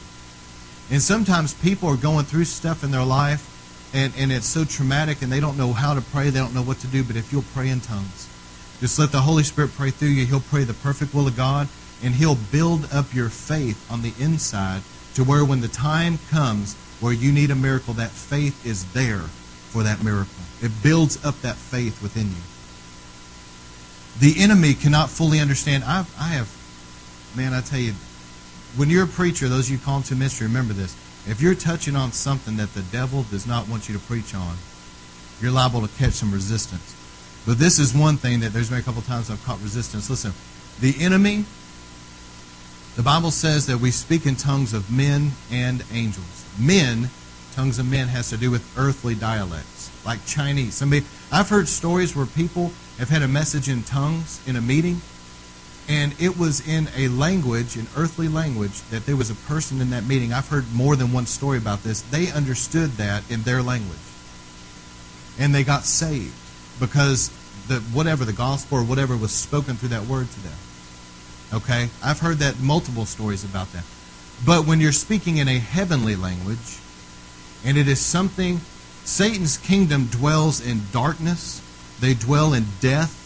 And sometimes people are going through stuff in their life and, and it's so traumatic and they don't know how to pray, they don't know what to do, but if you'll pray in tongues, just let the Holy Spirit pray through you. He'll pray the perfect will of God and He'll build up your faith on the inside to where when the time comes where you need a miracle, that faith is there for that miracle. It builds up that faith within you. The enemy cannot fully understand. I've, I have, man, I tell you, when you're a preacher, those you call to ministry, remember this. If you're touching on something that the devil does not want you to preach on, you're liable to catch some resistance. But this is one thing that there's been a couple times I've caught resistance. Listen, the enemy, the Bible says that we speak in tongues of men and angels. Men, tongues of men has to do with earthly dialects, like Chinese. Somebody, I've heard stories where people have had a message in tongues in a meeting, and it was in a language, an earthly language, that there was a person in that meeting. I've heard more than one story about this. They understood that in their language. And they got saved because the whatever the gospel or whatever was spoken through that word to them. Okay? I've heard that multiple stories about that. But when you're speaking in a heavenly language, and it is something Satan's kingdom dwells in darkness, they dwell in death,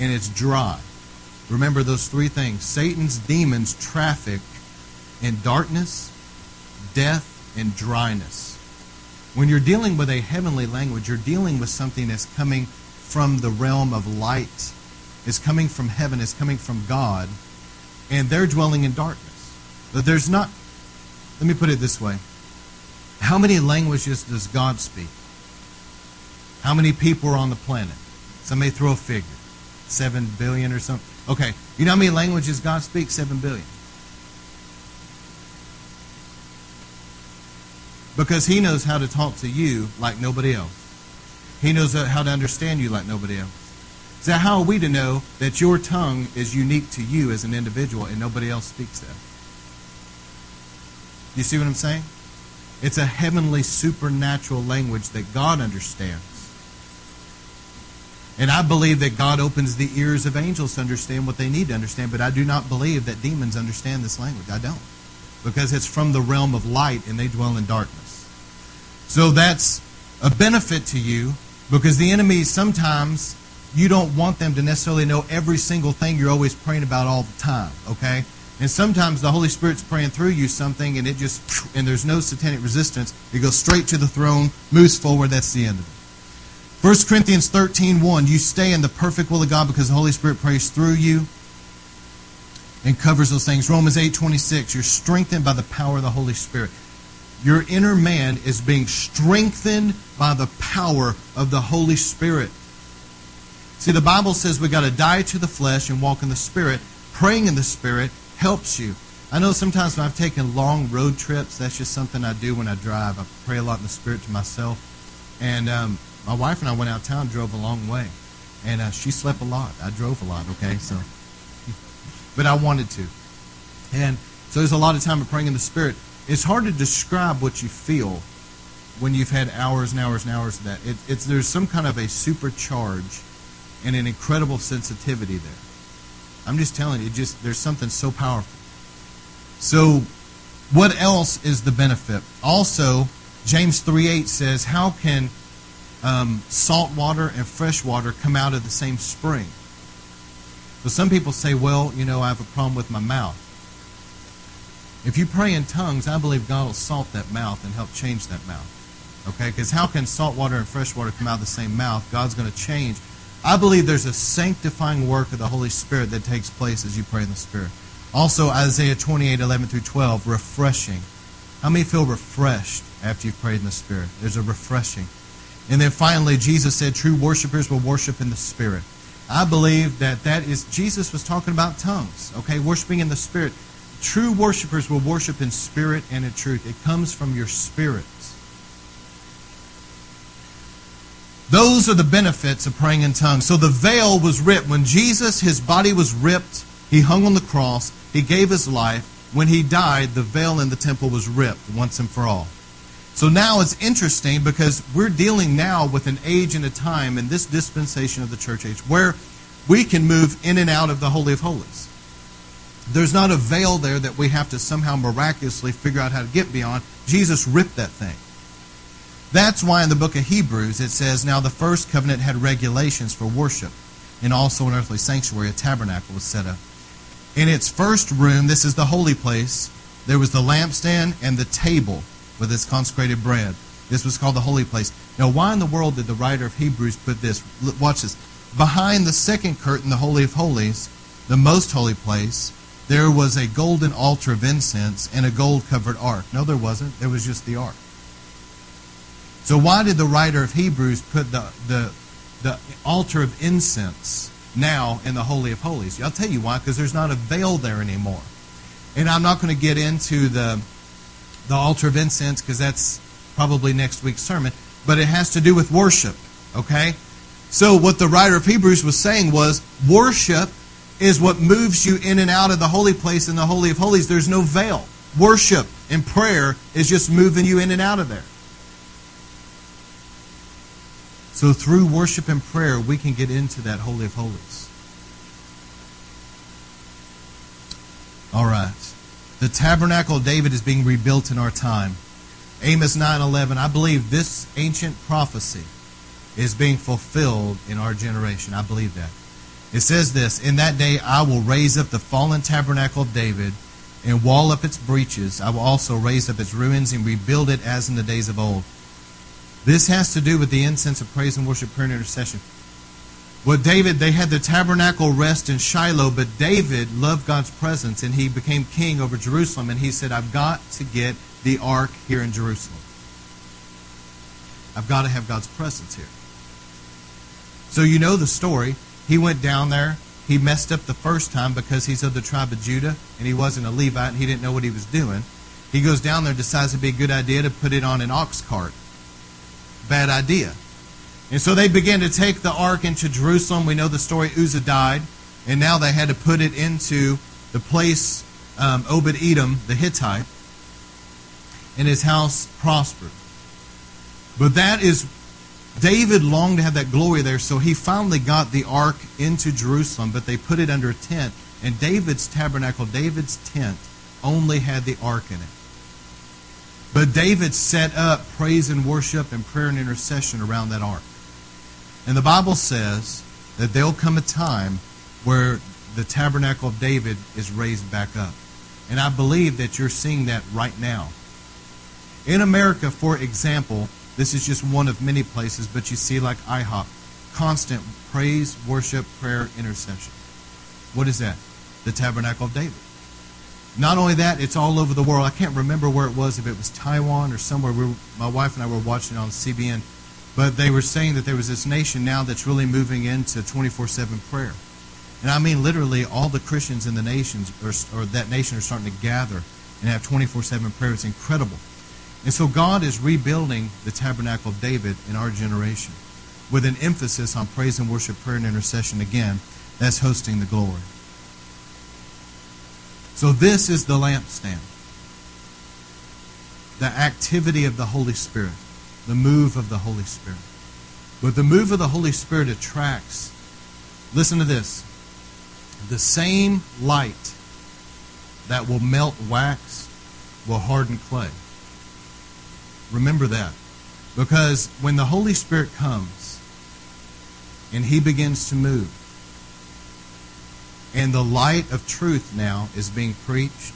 and it's dry. Remember those three things. Satan's demons traffic in darkness, death, and dryness. When you're dealing with a heavenly language, you're dealing with something that's coming from the realm of light. It's coming from heaven, it's coming from God, and they're dwelling in darkness. But there's not, let me put it this way. How many languages does God speak? How many people are on the planet? Somebody throw a figure. Seven billion or something. Okay, you know how many languages God speaks? Seven billion. Because He knows how to talk to you like nobody else. He knows how to understand you like nobody else. So, how are we to know that your tongue is unique to you as an individual and nobody else speaks that? You see what I'm saying? It's a heavenly, supernatural language that God understands. And I believe that God opens the ears of angels to understand what they need to understand, but I do not believe that demons understand this language. I don't. Because it's from the realm of light and they dwell in darkness. So that's a benefit to you because the enemy sometimes you don't want them to necessarily know every single thing you're always praying about all the time, okay? And sometimes the Holy Spirit's praying through you something and it just, and there's no satanic resistance. It goes straight to the throne, moves forward, that's the end of it. 1 Corinthians 13 1, you stay in the perfect will of God because the Holy Spirit prays through you and covers those things. Romans 8 26, you're strengthened by the power of the Holy Spirit. Your inner man is being strengthened by the power of the Holy Spirit. See, the Bible says we got to die to the flesh and walk in the Spirit. Praying in the Spirit helps you. I know sometimes when I've taken long road trips, that's just something I do when I drive. I pray a lot in the Spirit to myself. And um, my wife and I went out of town, drove a long way. And uh, she slept a lot. I drove a lot, okay? So, But I wanted to. And so there's a lot of time of praying in the Spirit. It's hard to describe what you feel when you've had hours and hours and hours of that. It, it's there's some kind of a supercharge and an incredible sensitivity there. I'm just telling you, just there's something so powerful. So, what else is the benefit? Also, James 3:8 says, "How can um, salt water and fresh water come out of the same spring?" So some people say, "Well, you know, I have a problem with my mouth." If you pray in tongues, I believe God will salt that mouth and help change that mouth. Okay? Because how can salt water and fresh water come out of the same mouth? God's going to change. I believe there's a sanctifying work of the Holy Spirit that takes place as you pray in the Spirit. Also, Isaiah 28, 11 through 12, refreshing. How many feel refreshed after you've prayed in the Spirit? There's a refreshing. And then finally, Jesus said, true worshipers will worship in the Spirit. I believe that that is, Jesus was talking about tongues, okay? Worshiping in the Spirit. True worshipers will worship in spirit and in truth. It comes from your spirit. Those are the benefits of praying in tongues. So the veil was ripped. When Jesus, his body was ripped, he hung on the cross, he gave his life. When he died, the veil in the temple was ripped once and for all. So now it's interesting because we're dealing now with an age and a time in this dispensation of the church age where we can move in and out of the Holy of Holies. There's not a veil there that we have to somehow miraculously figure out how to get beyond. Jesus ripped that thing. That's why in the book of Hebrews it says, Now the first covenant had regulations for worship, and also an earthly sanctuary, a tabernacle was set up. In its first room, this is the holy place, there was the lampstand and the table with its consecrated bread. This was called the holy place. Now, why in the world did the writer of Hebrews put this? Watch this. Behind the second curtain, the Holy of Holies, the most holy place, there was a golden altar of incense and a gold covered ark. No, there wasn't. There was just the ark. So why did the writer of Hebrews put the, the, the altar of incense now in the Holy of Holies? I'll tell you why, because there's not a veil there anymore. And I'm not going to get into the, the altar of incense because that's probably next week's sermon, but it has to do with worship, okay? So what the writer of Hebrews was saying was worship is what moves you in and out of the holy place in the Holy of Holies. There's no veil. Worship and prayer is just moving you in and out of there. So through worship and prayer, we can get into that Holy of Holies. All right. The tabernacle of David is being rebuilt in our time. Amos 9:11. I believe this ancient prophecy is being fulfilled in our generation. I believe that. It says this, "In that day I will raise up the fallen tabernacle of David and wall up its breaches. I will also raise up its ruins and rebuild it as in the days of old." This has to do with the incense of praise and worship, prayer, and intercession. What David, they had the tabernacle rest in Shiloh, but David loved God's presence and he became king over Jerusalem. And he said, I've got to get the ark here in Jerusalem. I've got to have God's presence here. So you know the story. He went down there. He messed up the first time because he's of the tribe of Judah and he wasn't a Levite and he didn't know what he was doing. He goes down there, decides it'd be a good idea to put it on an ox cart bad idea. And so they began to take the ark into Jerusalem. We know the story Uzzah died, and now they had to put it into the place um, Obed Edom, the Hittite, and his house prospered. But that is, David longed to have that glory there, so he finally got the ark into Jerusalem, but they put it under a tent. And David's tabernacle, David's tent, only had the ark in it. But David set up praise and worship and prayer and intercession around that ark. And the Bible says that there'll come a time where the tabernacle of David is raised back up. And I believe that you're seeing that right now. In America, for example, this is just one of many places, but you see like IHOP, constant praise, worship, prayer, intercession. What is that? The tabernacle of David. Not only that, it's all over the world. I can't remember where it was, if it was Taiwan or somewhere. We were, my wife and I were watching it on CBN. But they were saying that there was this nation now that's really moving into 24 7 prayer. And I mean, literally, all the Christians in the nations, or, or that nation, are starting to gather and have 24 7 prayer. It's incredible. And so God is rebuilding the tabernacle of David in our generation with an emphasis on praise and worship, prayer and intercession again. That's hosting the glory. So this is the lampstand. The activity of the Holy Spirit, the move of the Holy Spirit. But the move of the Holy Spirit attracts, listen to this, the same light that will melt wax will harden clay. Remember that. Because when the Holy Spirit comes and he begins to move, and the light of truth now is being preached,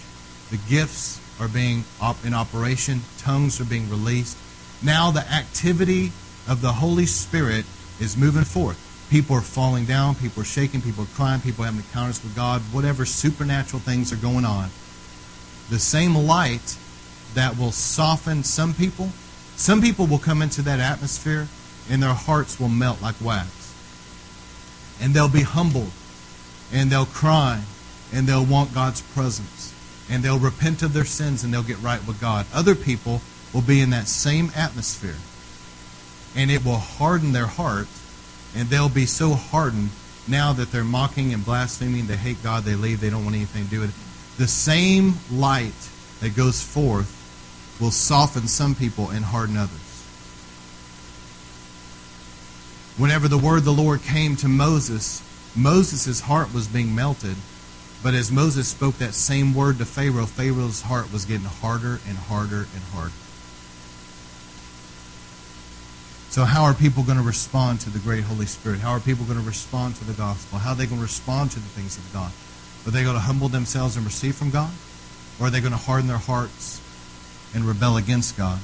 the gifts are being op- in operation, tongues are being released. Now the activity of the Holy Spirit is moving forth. People are falling down, people are shaking, people are crying, people are having encounters with God, whatever supernatural things are going on. The same light that will soften some people. Some people will come into that atmosphere and their hearts will melt like wax. And they'll be humbled and they'll cry and they'll want God's presence and they'll repent of their sins and they'll get right with God. Other people will be in that same atmosphere and it will harden their heart and they'll be so hardened now that they're mocking and blaspheming, they hate God, they leave, they don't want anything to do with it. The same light that goes forth will soften some people and harden others. Whenever the word of the Lord came to Moses, Moses' heart was being melted, but as Moses spoke that same word to Pharaoh, Pharaoh's heart was getting harder and harder and harder. So, how are people going to respond to the great Holy Spirit? How are people going to respond to the gospel? How are they going to respond to the things of God? Are they going to humble themselves and receive from God? Or are they going to harden their hearts and rebel against God.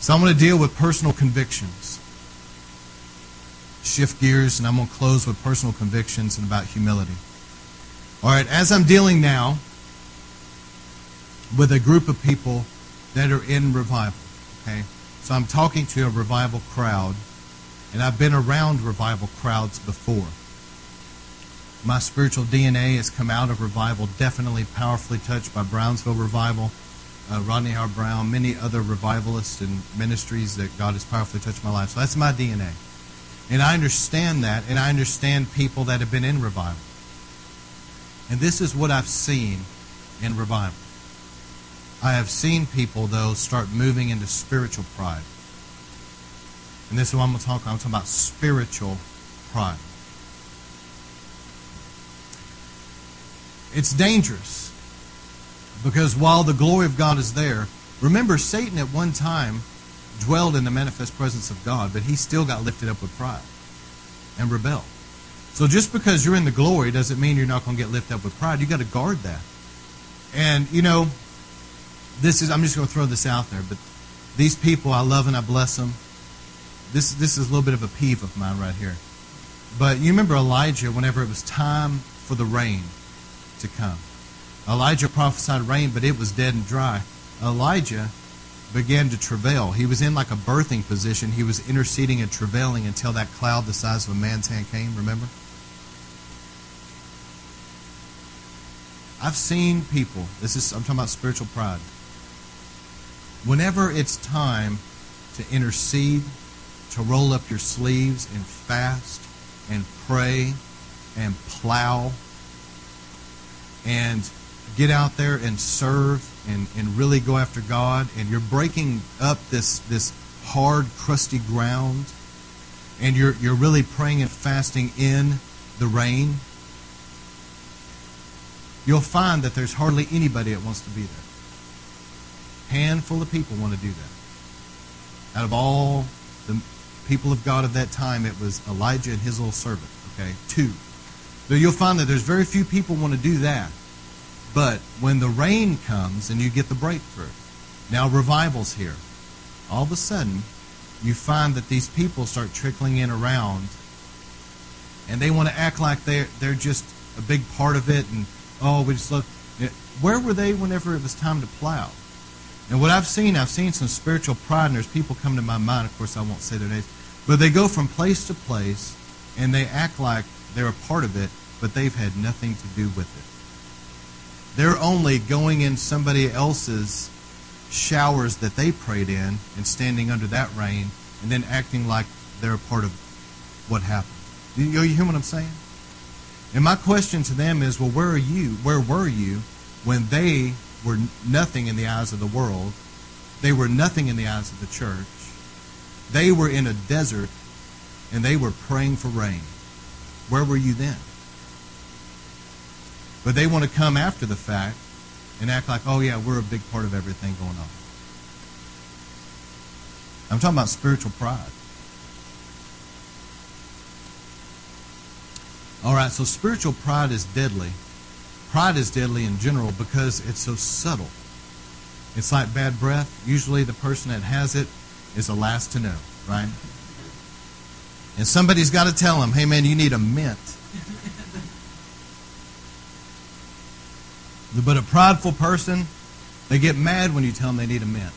So I'm going to deal with personal convictions. Shift gears, and I'm going to close with personal convictions and about humility. All right, as I'm dealing now with a group of people that are in revival, okay? So I'm talking to a revival crowd, and I've been around revival crowds before. My spiritual DNA has come out of revival, definitely powerfully touched by Brownsville revival uh, Rodney Howard-Browne, many other revivalists and ministries that God has powerfully touched my life. So that's my DNA. And I understand that, and I understand people that have been in revival. And this is what I've seen in revival. I have seen people, though, start moving into spiritual pride. And this is what I'm going to talk about. I'm talking about spiritual pride. It's dangerous because while the glory of God is there, remember, Satan at one time dwelled in the manifest presence of God, but he still got lifted up with pride and rebelled. So just because you're in the glory doesn't mean you're not going to get lifted up with pride. you got to guard that. And, you know, this is, I'm just going to throw this out there, but these people, I love and I bless them. This, this is a little bit of a peeve of mine right here. But you remember Elijah whenever it was time for the rain to come. Elijah prophesied rain, but it was dead and dry. Elijah began to travail. He was in like a birthing position. He was interceding and travailing until that cloud the size of a man's hand came, remember? I've seen people, this is I'm talking about spiritual pride. Whenever it's time to intercede, to roll up your sleeves and fast and pray and plow and get out there and serve and, and really go after God, and you're breaking up this, this hard, crusty ground, and you're, you're really praying and fasting in the rain, you'll find that there's hardly anybody that wants to be there. Handful of people want to do that. Out of all the people of God of that time, it was Elijah and his little servant. Okay, two. So you'll find that there's very few people want to do that. But when the rain comes and you get the breakthrough, now revival's here. All of a sudden, you find that these people start trickling in around and they want to act like they're, they're just a big part of it and, oh, we just love. Eh, where were they whenever it was time to plow? And what I've seen, I've seen some spiritual pride, and there's people come to my mind. Of course, I won't say their names, but they go from place to place, and they act like they're a part of it, but they've had nothing to do with it. They're only going in somebody else's showers that they prayed in and standing under that rain, and then acting like they're a part of what happened. You, you hear what I'm saying? And my question to them is, well, where are you? Where were you when they were nothing in the eyes of the world? They were nothing in the eyes of the church. They were in a desert and they were praying for rain. Where were you then? But they want to come after the fact and act like, oh, yeah, we're a big part of everything going on. I'm talking about spiritual pride. All right, so spiritual pride is deadly. Pride is deadly in general because it's so subtle. It's like bad breath. Usually the person that has it is the last to know, right? And somebody's got to tell them, hey man, you need a mint. But a prideful person, they get mad when you tell them they need a mint.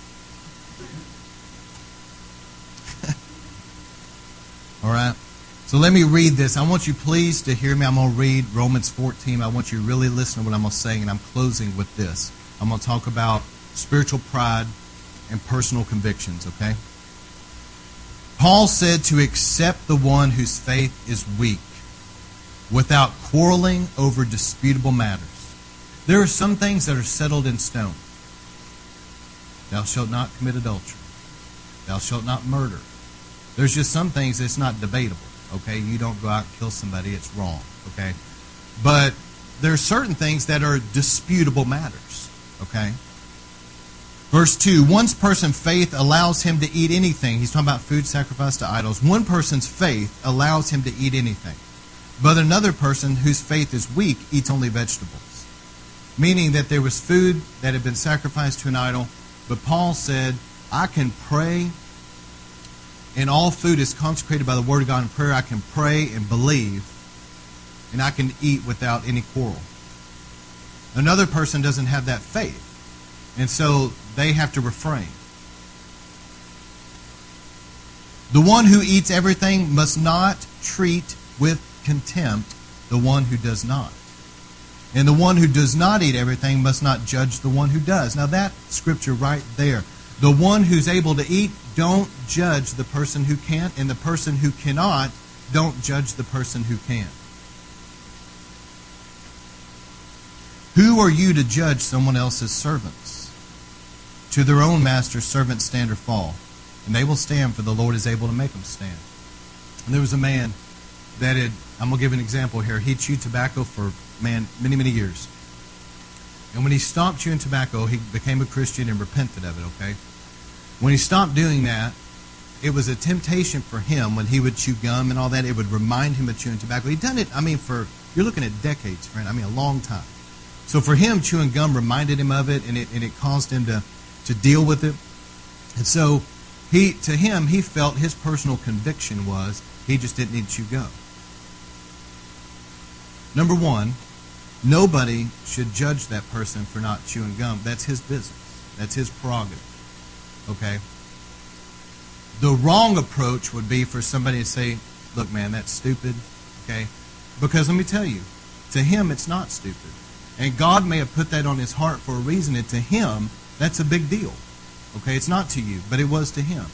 All right? So let me read this. I want you please to hear me. I'm going to read Romans 14. I want you to really listen to what I'm going to say, and I'm closing with this. I'm going to talk about spiritual pride and personal convictions, okay? Paul said to accept the one whose faith is weak without quarreling over disputable matters. There are some things that are settled in stone. Thou shalt not commit adultery. Thou shalt not murder. There's just some things that's not debatable. Okay, you don't go out and kill somebody; it's wrong. Okay, but there are certain things that are disputable matters. Okay. Verse 2 One person's faith allows him to eat anything. He's talking about food sacrificed to idols. One person's faith allows him to eat anything. But another person whose faith is weak eats only vegetables. Meaning that there was food that had been sacrificed to an idol, but Paul said, I can pray and all food is consecrated by the Word of God in prayer, I can pray and believe, and I can eat without any quarrel. Another person doesn't have that faith, and so they have to refrain. The one who eats everything must not treat with contempt the one who does not. And the one who does not eat everything must not judge the one who does. Now, that scripture right there the one who's able to eat, don't judge the person who can't, and the person who cannot, don't judge the person who can. Who are you to judge someone else's servants? To their own master's servants stand or fall, and they will stand, for the Lord is able to make them stand. And there was a man that had, I'm going to give an example here. He chewed tobacco for, man, many, many years. And when he stopped chewing tobacco, he became a Christian and repented of it, okay? When he stopped doing that, it was a temptation for him when he would chew gum and all that. It would remind him of chewing tobacco. He'd done it, I mean, for, you're looking at decades, friend. I mean, a long time. So for him, chewing gum reminded him of it, and it, and it caused him to, to deal with it. And so he, to him, he felt his personal conviction was he just didn't need to chew gum. Number one, Nobody should judge that person for not chewing gum. That's his business. That's his prerogative. Okay? The wrong approach would be for somebody to say, look, man, that's stupid. Okay? Because let me tell you, to him, it's not stupid. And God may have put that on his heart for a reason, and to him, that's a big deal. Okay? It's not to you, but it was to him.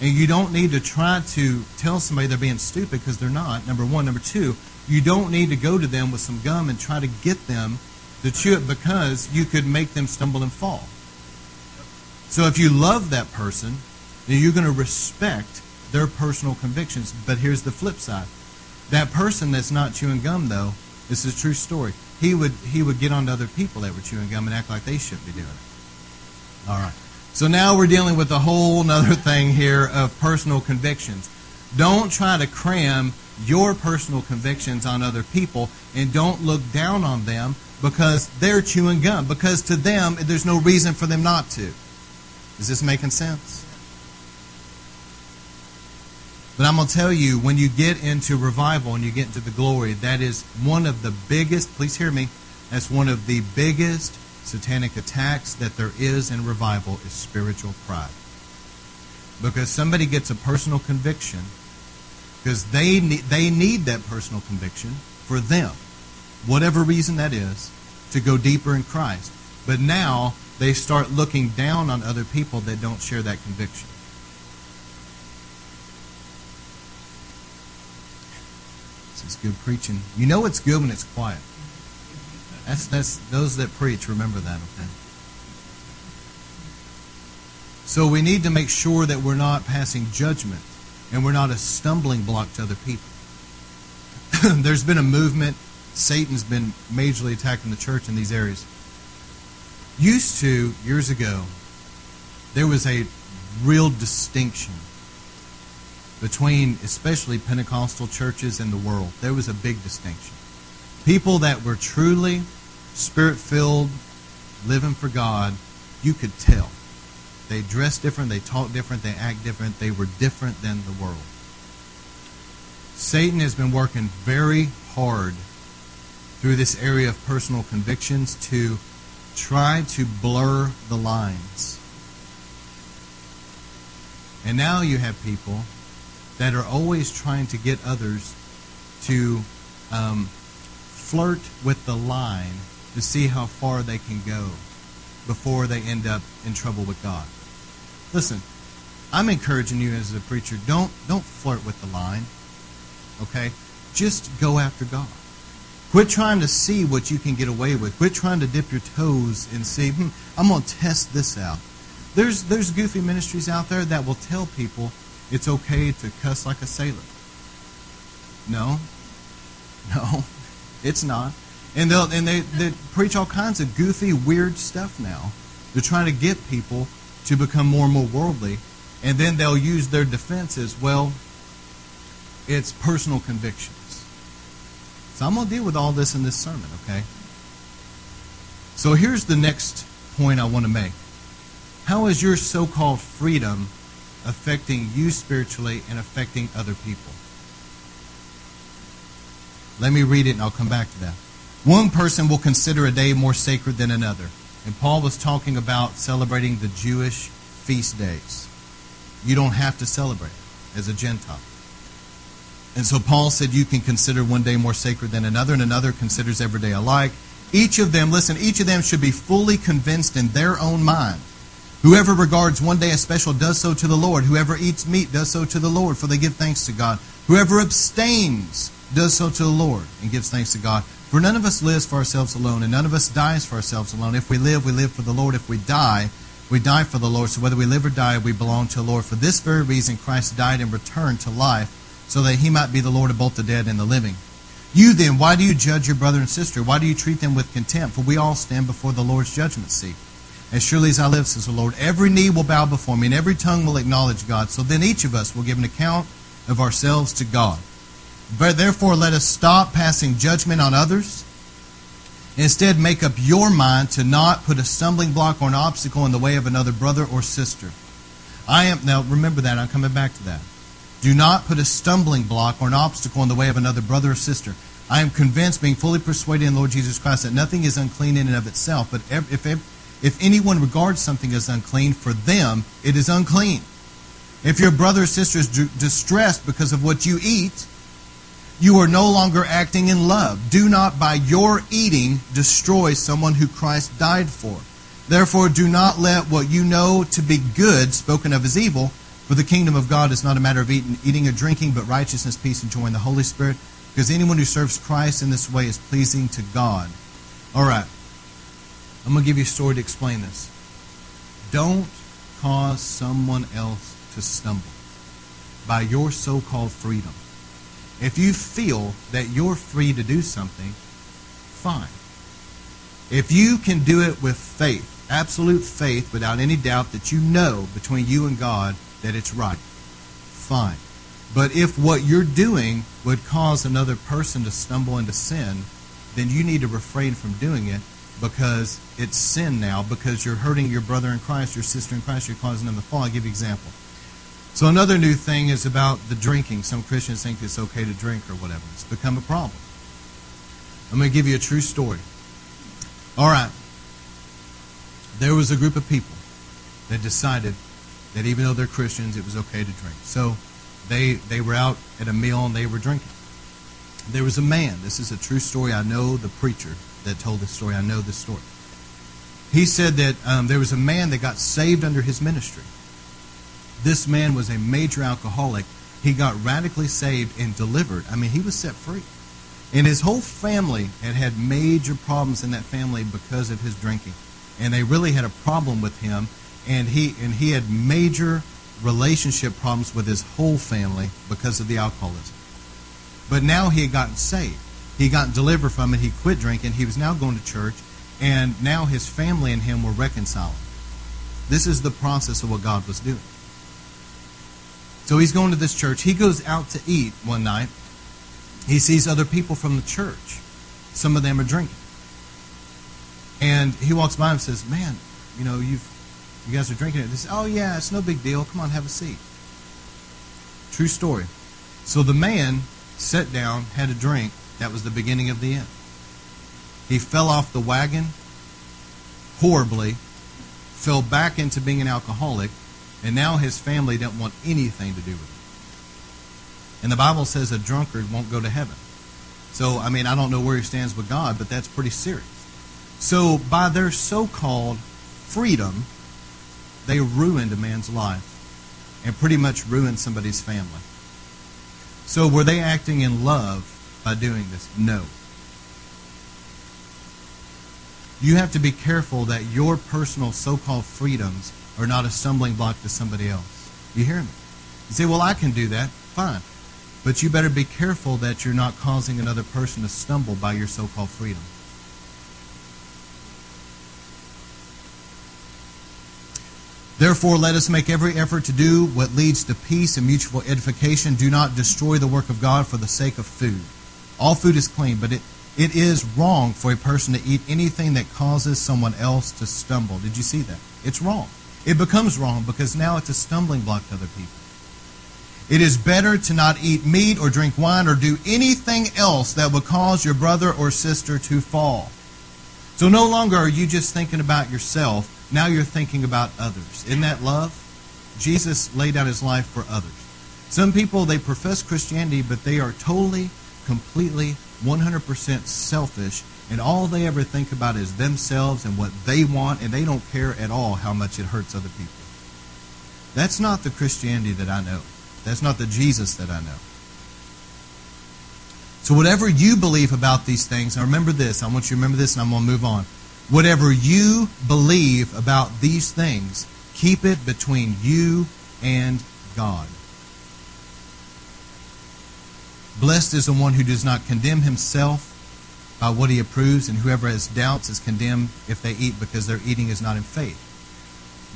And you don't need to try to tell somebody they're being stupid because they're not, number one. Number two, you don't need to go to them with some gum and try to get them to chew it because you could make them stumble and fall. So if you love that person, then you're going to respect their personal convictions. But here's the flip side. That person that's not chewing gum, though, this is a true story. He would he would get on to other people that were chewing gum and act like they shouldn't be doing it. All right. So now we're dealing with a whole other thing here of personal convictions. Don't try to cram your personal convictions on other people and don't look down on them because they're chewing gum. Because to them, there's no reason for them not to. Is this making sense? But I'm going to tell you, when you get into revival and you get into the glory, that is one of the biggest, please hear me, that's one of the biggest satanic attacks that there is in revival is spiritual pride. Because somebody gets a personal conviction, because they need, they need that personal conviction for them, whatever reason that is, to go deeper in Christ. But now they start looking down on other people that don't share that conviction. This is good preaching. You know it's good when it's quiet. That's that's those that preach. Remember that, okay? So we need to make sure that we're not passing judgment and we're not a stumbling block to other people. There's been a movement. Satan's been majorly attacking the church in these areas. Used to, years ago, there was a real distinction between especially Pentecostal churches and the world. There was a big distinction. People that were truly spirit filled, living for God, you could tell. They dress different, they talk different, they act different, they were different than the world. Satan has been working very hard through this area of personal convictions to try to blur the lines. And now you have people that are always trying to get others to um, flirt with the line to see how far they can go before they end up in trouble with God. Listen, I'm encouraging you as a preacher, don't don't flirt with the line. Okay? Just go after God. Quit trying to see what you can get away with. Quit trying to dip your toes and see, hmm, I'm going to test this out. There's there's goofy ministries out there that will tell people it's okay to cuss like a sailor. No. No. It's not. And they'll and they, they preach all kinds of goofy, weird stuff now. They're trying to get people to become more and more worldly, and then they'll use their defense as well. It's personal convictions. So I'm going to deal with all this in this sermon, okay? So here's the next point I want to make. How is your so called freedom affecting you spiritually and affecting other people? Let me read it and I'll come back to that. One person will consider a day more sacred than another. And Paul was talking about celebrating the Jewish feast days. You don't have to celebrate as a Gentile. And so Paul said you can consider one day more sacred than another, and another considers every day alike. Each of them, listen, each of them should be fully convinced in their own mind. Whoever regards one day as special does so to the Lord. Whoever eats meat does so to the Lord, for they give thanks to God. Whoever abstains does so to the Lord and gives thanks to God. For none of us lives for ourselves alone, and none of us dies for ourselves alone. If we live, we live for the Lord. If we die, we die for the Lord. So whether we live or die, we belong to the Lord. For this very reason, Christ died and returned to life, so that he might be the Lord of both the dead and the living. You then, why do you judge your brother and sister? Why do you treat them with contempt? For we all stand before the Lord's judgment seat. As surely as I live, says the Lord, every knee will bow before me, and every tongue will acknowledge God. So then each of us will give an account of ourselves to God. But therefore, let us stop passing judgment on others Instead, make up your mind to not put a stumbling block or an obstacle in the way of another brother or sister. I am now remember that I'm coming back to that. Do not put a stumbling block or an obstacle in the way of another brother or sister. I am convinced, being fully persuaded in Lord Jesus Christ, that nothing is unclean in and of itself, but if, if, if anyone regards something as unclean, for them it is unclean. If your brother or sister is distressed because of what you eat, you are no longer acting in love. Do not by your eating destroy someone who Christ died for. Therefore, do not let what you know to be good spoken of as evil, for the kingdom of God is not a matter of eating, eating or drinking, but righteousness, peace, and joy in the Holy Spirit, because anyone who serves Christ in this way is pleasing to God. All right. I'm going to give you a story to explain this. Don't cause someone else to stumble by your so called freedom. If you feel that you're free to do something, fine. If you can do it with faith, absolute faith, without any doubt that you know between you and God that it's right, fine. But if what you're doing would cause another person to stumble into sin, then you need to refrain from doing it because it's sin now, because you're hurting your brother in Christ, your sister in Christ, you're causing them to fall. I'll give you an example. So another new thing is about the drinking. Some Christians think it's okay to drink or whatever. It's become a problem. I'm going to give you a true story. All right. there was a group of people that decided that even though they're Christians, it was okay to drink. So they, they were out at a meal and they were drinking. There was a man, this is a true story. I know the preacher that told this story. I know this story. He said that um, there was a man that got saved under his ministry. This man was a major alcoholic. He got radically saved and delivered. I mean, he was set free. And his whole family had had major problems in that family because of his drinking. And they really had a problem with him. And he, and he had major relationship problems with his whole family because of the alcoholism. But now he had gotten saved. He got delivered from it. He quit drinking. He was now going to church. And now his family and him were reconciling. This is the process of what God was doing. So he's going to this church. He goes out to eat one night. He sees other people from the church. Some of them are drinking. And he walks by and says, Man, you know, you've you guys are drinking it. They say, Oh yeah, it's no big deal. Come on, have a seat. True story. So the man sat down, had a drink. That was the beginning of the end. He fell off the wagon horribly, fell back into being an alcoholic, and now his family don't want anything to do with it. And the Bible says a drunkard won't go to heaven. So, I mean, I don't know where he stands with God, but that's pretty serious. So, by their so called freedom, they ruined a man's life and pretty much ruined somebody's family. So, were they acting in love by doing this? No. You have to be careful that your personal so called freedoms are not a stumbling block to somebody else. You hear me? You say, well, I can do that. Fine. But you better be careful that you're not causing another person to stumble by your so called freedom. Therefore, let us make every effort to do what leads to peace and mutual edification. Do not destroy the work of God for the sake of food. All food is clean, but it, it is wrong for a person to eat anything that causes someone else to stumble. Did you see that? It's wrong it becomes wrong because now it's a stumbling block to other people. It is better to not eat meat or drink wine or do anything else that would cause your brother or sister to fall. So no longer are you just thinking about yourself, now you're thinking about others. Isn't that love? Jesus laid down his life for others. Some people, they profess Christianity, but they are totally, completely, 100% selfish and all they ever think about is themselves and what they want, and they don't care at all how much it hurts other people. That's not the Christianity that I know. That's not the Jesus that I know. So, whatever you believe about these things, now remember this, I want you to remember this, and I'm going to move on. Whatever you believe about these things, keep it between you and God. Blessed is the one who does not condemn himself by what he approves, and whoever has doubts is condemned if they eat because their eating is not in faith.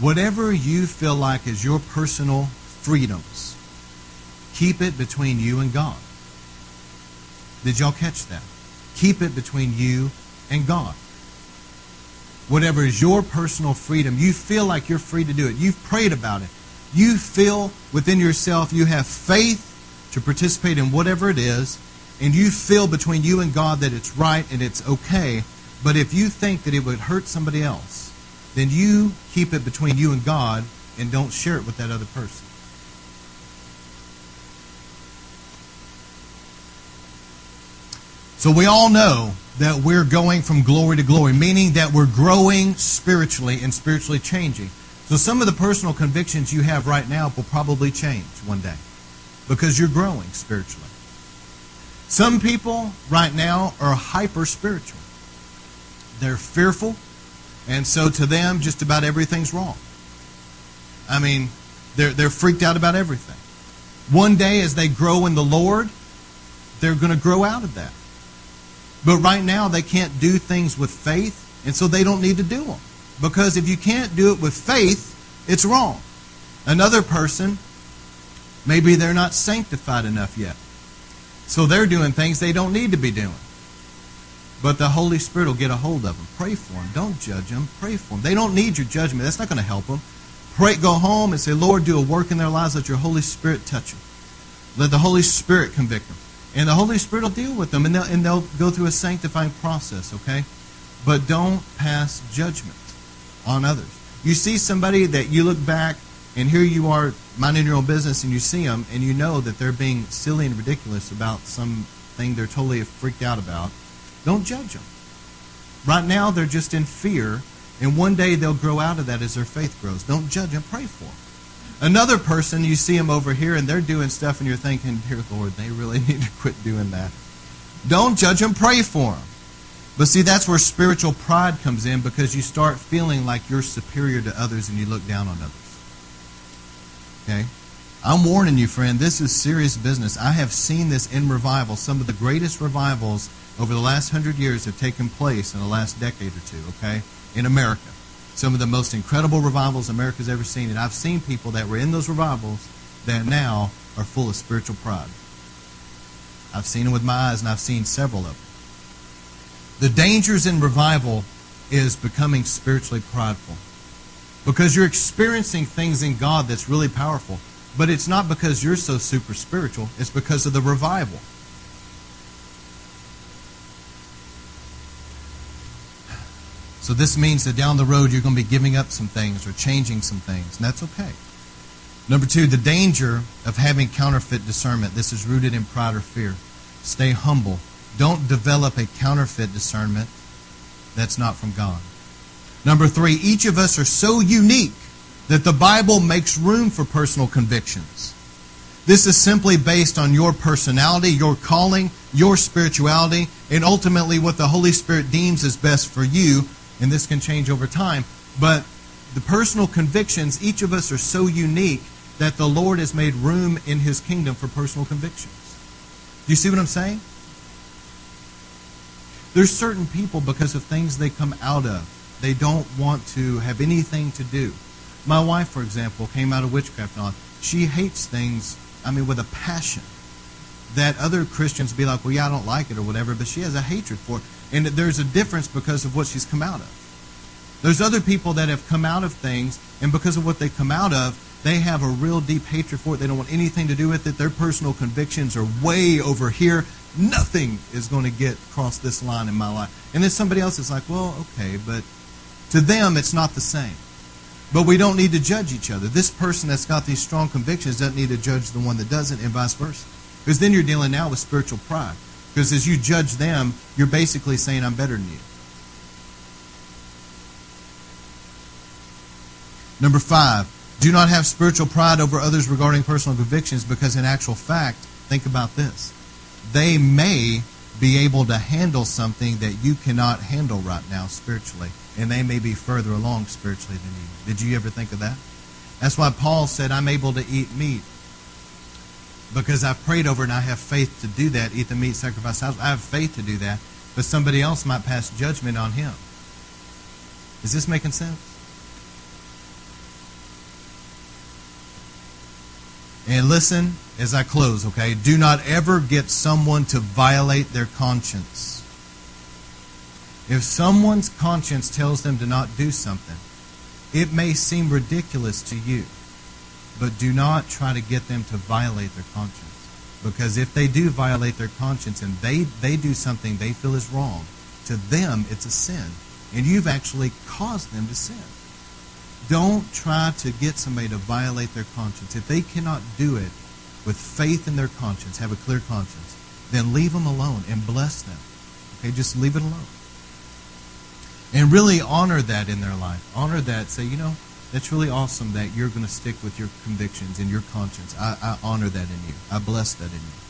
Whatever you feel like is your personal freedoms, keep it between you and God. Did y'all catch that? Keep it between you and God. Whatever is your personal freedom, you feel like you're free to do it. You've prayed about it. You feel within yourself you have faith to participate in whatever it is and you feel between you and God that it's right and it's okay, but if you think that it would hurt somebody else, then you keep it between you and God and don't share it with that other person. So we all know that we're going from glory to glory, meaning that we're growing spiritually and spiritually changing. So some of the personal convictions you have right now will probably change one day because you're growing spiritually. Some people right now are hyper spiritual. They're fearful, and so to them, just about everything's wrong. I mean, they're, they're freaked out about everything. One day, as they grow in the Lord, they're going to grow out of that. But right now, they can't do things with faith, and so they don't need to do them. Because if you can't do it with faith, it's wrong. Another person, maybe they're not sanctified enough yet. So they're doing things they don't need to be doing. But the Holy Spirit will get a hold of them. Pray for them. Don't judge them. Pray for them. They don't need your judgment. That's not going to help them. Pray, go home and say, Lord, do a work in their lives. Let your Holy Spirit touch them. Let the Holy Spirit convict them. And the Holy Spirit will deal with them, and they'll, and they'll go through a sanctifying process, okay? But don't pass judgment on others. You see somebody that you look back and here you are minding your own business and you see them and you know that they're being silly and ridiculous about something they're totally freaked out about. Don't judge them. Right now they're just in fear and one day they'll grow out of that as their faith grows. Don't judge them, pray for them. Another person, you see them over here and they're doing stuff and you're thinking, dear Lord, they really need to quit doing that. Don't judge them, pray for them. But see, that's where spiritual pride comes in because you start feeling like you're superior to others and you look down on others. Okay? I'm warning you, friend, this is serious business. I have seen this in revival. Some of the greatest revivals over the last hundred years have taken place in the last decade or two, okay, in America. Some of the most incredible revivals America's ever seen. And I've seen people that were in those revivals that now are full of spiritual pride. I've seen them with my eyes, and I've seen several of them. The dangers in revival is becoming spiritually prideful. Because you're experiencing things in God that's really powerful. But it's not because you're so super spiritual, it's because of the revival. So this means that down the road you're going to be giving up some things or changing some things, and that's okay. Number two, the danger of having counterfeit discernment. This is rooted in pride or fear. Stay humble. Don't develop a counterfeit discernment that's not from God. Number three, each of us are so unique that the Bible makes room for personal convictions. This is simply based on your personality, your calling, your spirituality, and ultimately what the Holy Spirit deems as best for you. And this can change over time. But the personal convictions, each of us are so unique that the Lord has made room in His kingdom for personal convictions. Do you see what I'm saying? There's certain people, because of things they come out of, they don't want to have anything to do. My wife, for example, came out of witchcraft on. She hates things, I mean, with a passion. That other Christians be like, well, yeah, I don't like it or whatever, but she has a hatred for it. And there's a difference because of what she's come out of. There's other people that have come out of things, and because of what they come out of, they have a real deep hatred for it. They don't want anything to do with it. Their personal convictions are way over here nothing is going to get across this line in my life. And then somebody else is like, well, okay, but to them it's not the same. But we don't need to judge each other. This person that's got these strong convictions doesn't need to judge the one that doesn't, and vice versa. Because then you're dealing now with spiritual pride. Because as you judge them, you're basically saying, I'm better than you. Number five, do not have spiritual pride over others regarding personal convictions because, in actual fact, think about this they may be able to handle something that you cannot handle right now spiritually. And they may be further along spiritually than you. Did you ever think of that? That's why Paul said, I'm able to eat meat. Because I've prayed over and I have faith to do that, eat the meat, sacrifice. I have faith to do that. But somebody else might pass judgment on him. Is this making sense? And listen as I close, okay? Do not ever get someone to violate their conscience. If someone's conscience tells them to not do something, it may seem ridiculous to you, but do not try to get them to violate their conscience. Because if they do violate their conscience and they, they do something they feel is wrong, to them it's a sin. And you've actually caused them to sin. Don't try to get somebody to violate their conscience. If they cannot do it with faith in their conscience, have a clear conscience, then leave them alone and bless them. Okay, just leave it alone. And really honor that in their life. Honor that. Say, you know, that's really awesome that you're going to stick with your convictions and your conscience. I, I honor that in you. I bless that in you.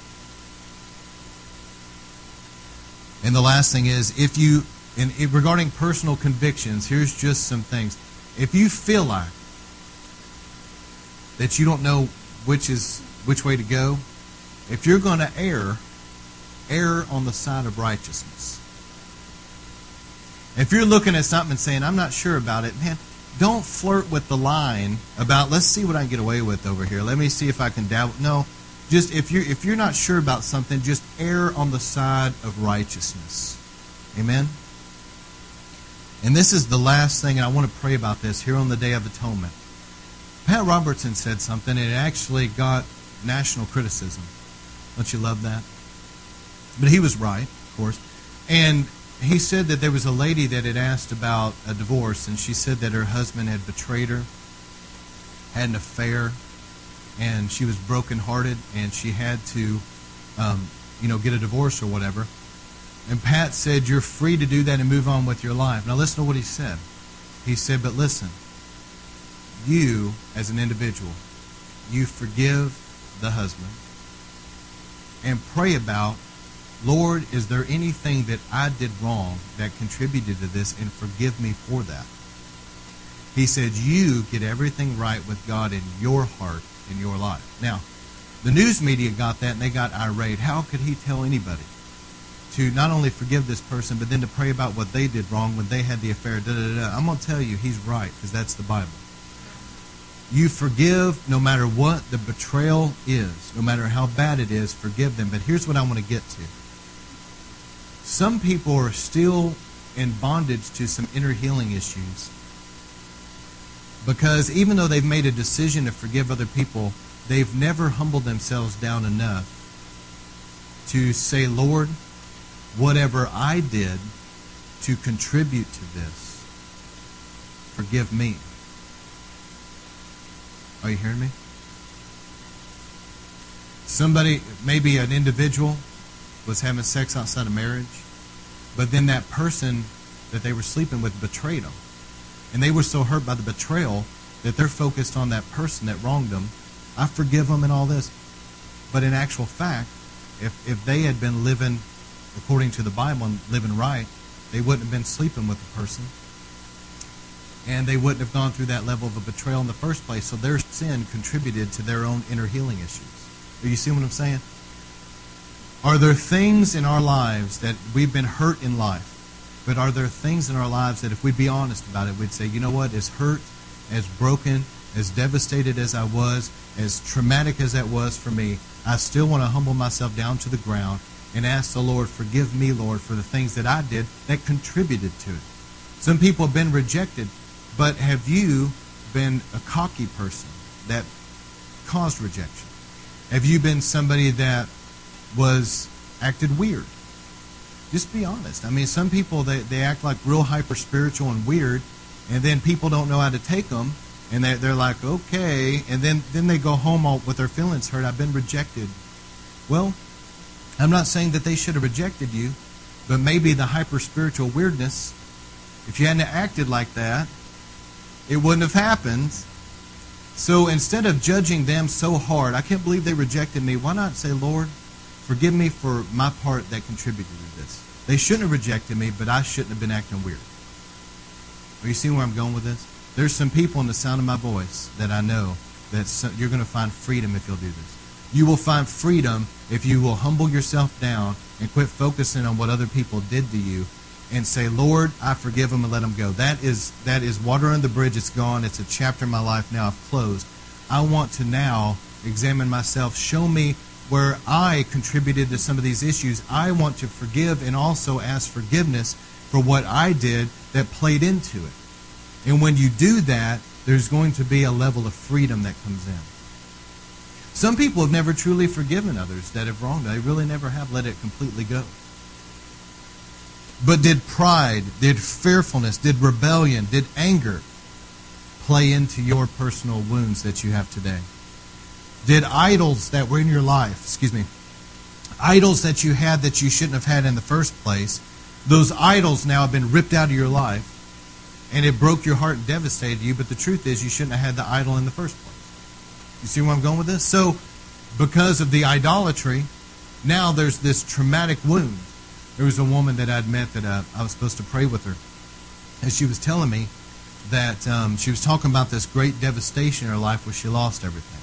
And the last thing is, if you, in, regarding personal convictions, here's just some things. If you feel like that you don't know which is which way to go, if you're going to err, err on the side of righteousness. If you're looking at something and saying, I'm not sure about it, man, don't flirt with the line about let's see what I can get away with over here. Let me see if I can dabble. No, just if you're if you're not sure about something, just err on the side of righteousness. Amen. And this is the last thing, and I want to pray about this here on the Day of Atonement. Pat Robertson said something, and it actually got national criticism. Don't you love that? But he was right, of course. And he said that there was a lady that had asked about a divorce, and she said that her husband had betrayed her, had an affair, and she was brokenhearted, and she had to, um, you know, get a divorce or whatever. And Pat said, You're free to do that and move on with your life. Now, listen to what he said. He said, But listen, you, as an individual, you forgive the husband and pray about Lord, is there anything that I did wrong that contributed to this and forgive me for that? He said, You get everything right with God in your heart, in your life. Now, the news media got that and they got irate. How could he tell anybody to not only forgive this person, but then to pray about what they did wrong when they had the affair? Da, da, da. I'm going to tell you, he's right, because that's the Bible. You forgive no matter what the betrayal is, no matter how bad it is, forgive them. But here's what I want to get to some people are still in bondage to some inner healing issues because even though they've made a decision to forgive other people, they've never humbled themselves down enough to say, Lord, whatever I did to contribute to this, forgive me. Are you hearing me? Somebody, maybe an individual, was having sex outside of marriage, but then that person that they were sleeping with betrayed them. And they were so hurt by the betrayal that they're focused on that person that wronged them. I forgive them and all this. But in actual fact, if, if they had been living according to the Bible and living right, they wouldn't have been sleeping with the person. And they wouldn't have gone through that level of a betrayal in the first place. So their sin contributed to their own inner healing issues. Do you see what I'm saying? Are there things in our lives that we've been hurt in life? But are there things in our lives that if we'd be honest about it, we'd say, you know what, as hurt, as broken, as devastated as I was, as traumatic as that was for me, I still want to humble myself down to the ground and ask the Lord, forgive me, Lord, for the things that I did that contributed to it. Some people have been rejected, but have you been a cocky person that caused rejection? Have you been somebody that was acted weird. Just be honest. I mean, some people they, they act like real hyper spiritual and weird, and then people don't know how to take them, and they, they're like, okay, and then then they go home all, with their feelings hurt. I've been rejected. Well, I'm not saying that they should have rejected you, but maybe the hyper spiritual weirdness, if you hadn't acted like that, it wouldn't have happened. So instead of judging them so hard, I can't believe they rejected me. Why not say, Lord? Forgive me for my part that contributed to this. They shouldn't have rejected me, but I shouldn't have been acting weird. Are you seeing where I'm going with this? There's some people in the sound of my voice that I know that you're going to find freedom if you'll do this. You will find freedom if you will humble yourself down and quit focusing on what other people did to you and say, Lord, I forgive them and let them go. That is, that is water on the bridge. It's gone. It's a chapter in my life now I've closed. I want to now examine myself. Show me where I contributed to some of these issues, I want to forgive and also ask forgiveness for what I did that played into it. And when you do that, there's going to be a level of freedom that comes in. Some people have never truly forgiven others that have wronged them. They really never have let it completely go. But did pride, did fearfulness, did rebellion, did anger play into your personal wounds that you have today? Did idols that were in your life, excuse me, idols that you had that you shouldn't have had in the first place, those idols now have been ripped out of your life and it broke your heart and devastated you, but the truth is you shouldn't have had the idol in the first place. You see where I'm going with this? So, because of the idolatry, now there's this traumatic wound. There was a woman that I'd met that uh, I was supposed to pray with her, and she was telling me that um, she was talking about this great devastation in her life where she lost everything.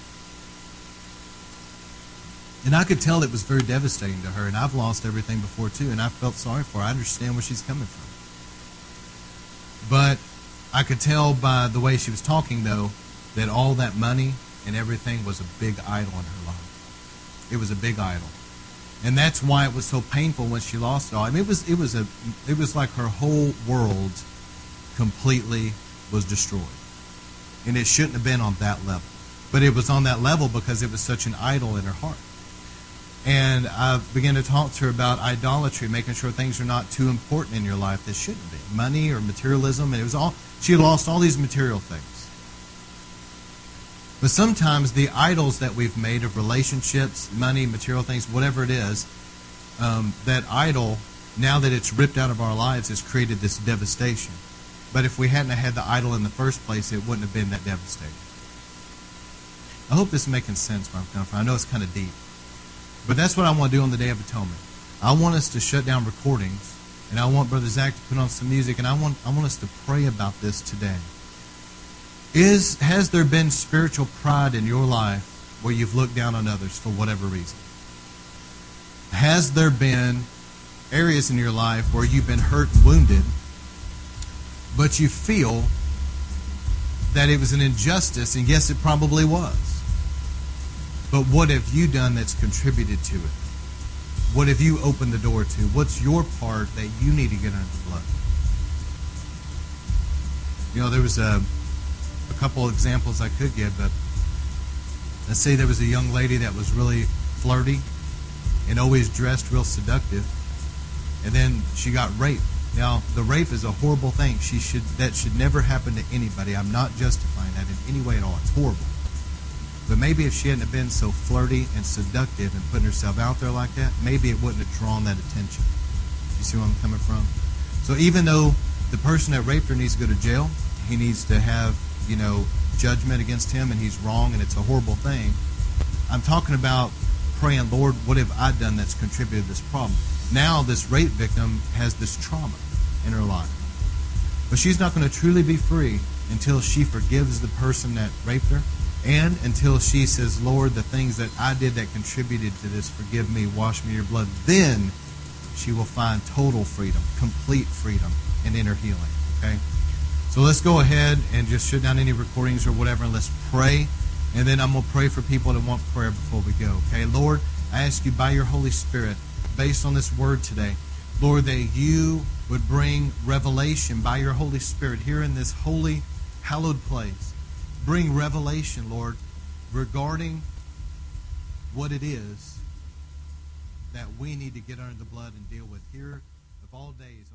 And I could tell it was very devastating to her, and I've lost everything before too, and I felt sorry for her. I understand where she's coming from. But I could tell by the way she was talking, though, that all that money and everything was a big idol in her life. It was a big idol. And that's why it was so painful when she lost it all. I mean, it was it was a it was like her whole world completely was destroyed. And it shouldn't have been on that level. But it was on that level because it was such an idol in her heart. And I began to talk to her about idolatry, making sure things are not too important in your life that shouldn't be. Money or materialism, and it was all she lost all these material things. But sometimes the idols that we've made of relationships, money, material things, whatever it is, um, that idol, now that it's ripped out of our lives, has created this devastation. But if we hadn't had the idol in the first place, it wouldn't have been that devastating. I hope this is making sense where I'm coming from. I know it's kind of deep. But that's what I want to do on the Day of Atonement. I want us to shut down recordings, and I want Brother Zach to put on some music, and I want, I want us to pray about this today. Is, has there been spiritual pride in your life where you've looked down on others for whatever reason? Has there been areas in your life where you've been hurt and wounded, but you feel that it was an injustice, and yes, it probably was. But what have you done that's contributed to it? What have you opened the door to? What's your part that you need to get under the blood? You know, there was a, a couple examples I could give, but let's say there was a young lady that was really flirty and always dressed real seductive, and then she got raped. Now, the rape is a horrible thing. She should that should never happen to anybody. I'm not justifying that in any way at all. It's horrible. But maybe if she hadn't been so flirty and seductive and putting herself out there like that, maybe it wouldn't have drawn that attention. You see where I'm coming from? So even though the person that raped her needs to go to jail, he needs to have, you know, judgment against him and he's wrong and it's a horrible thing. I'm talking about praying, Lord, what have I done that's contributed to this problem? Now this rape victim has this trauma in her life. But she's not going to truly be free until she forgives the person that raped her and until she says, Lord, the things that I did that contributed to this, forgive me, wash me your blood. Then she will find total freedom, complete freedom, and inner healing. Okay? So let's go ahead and just shut down any recordings or whatever, and let's pray. And then I'm going to pray for people that want prayer before we go. Okay? Lord, I ask you by your Holy Spirit, based on this word today, Lord, that you would bring revelation by your Holy Spirit here in this holy, hallowed place bring revelation, Lord, regarding what it is that we need to get under the blood and deal with here of all days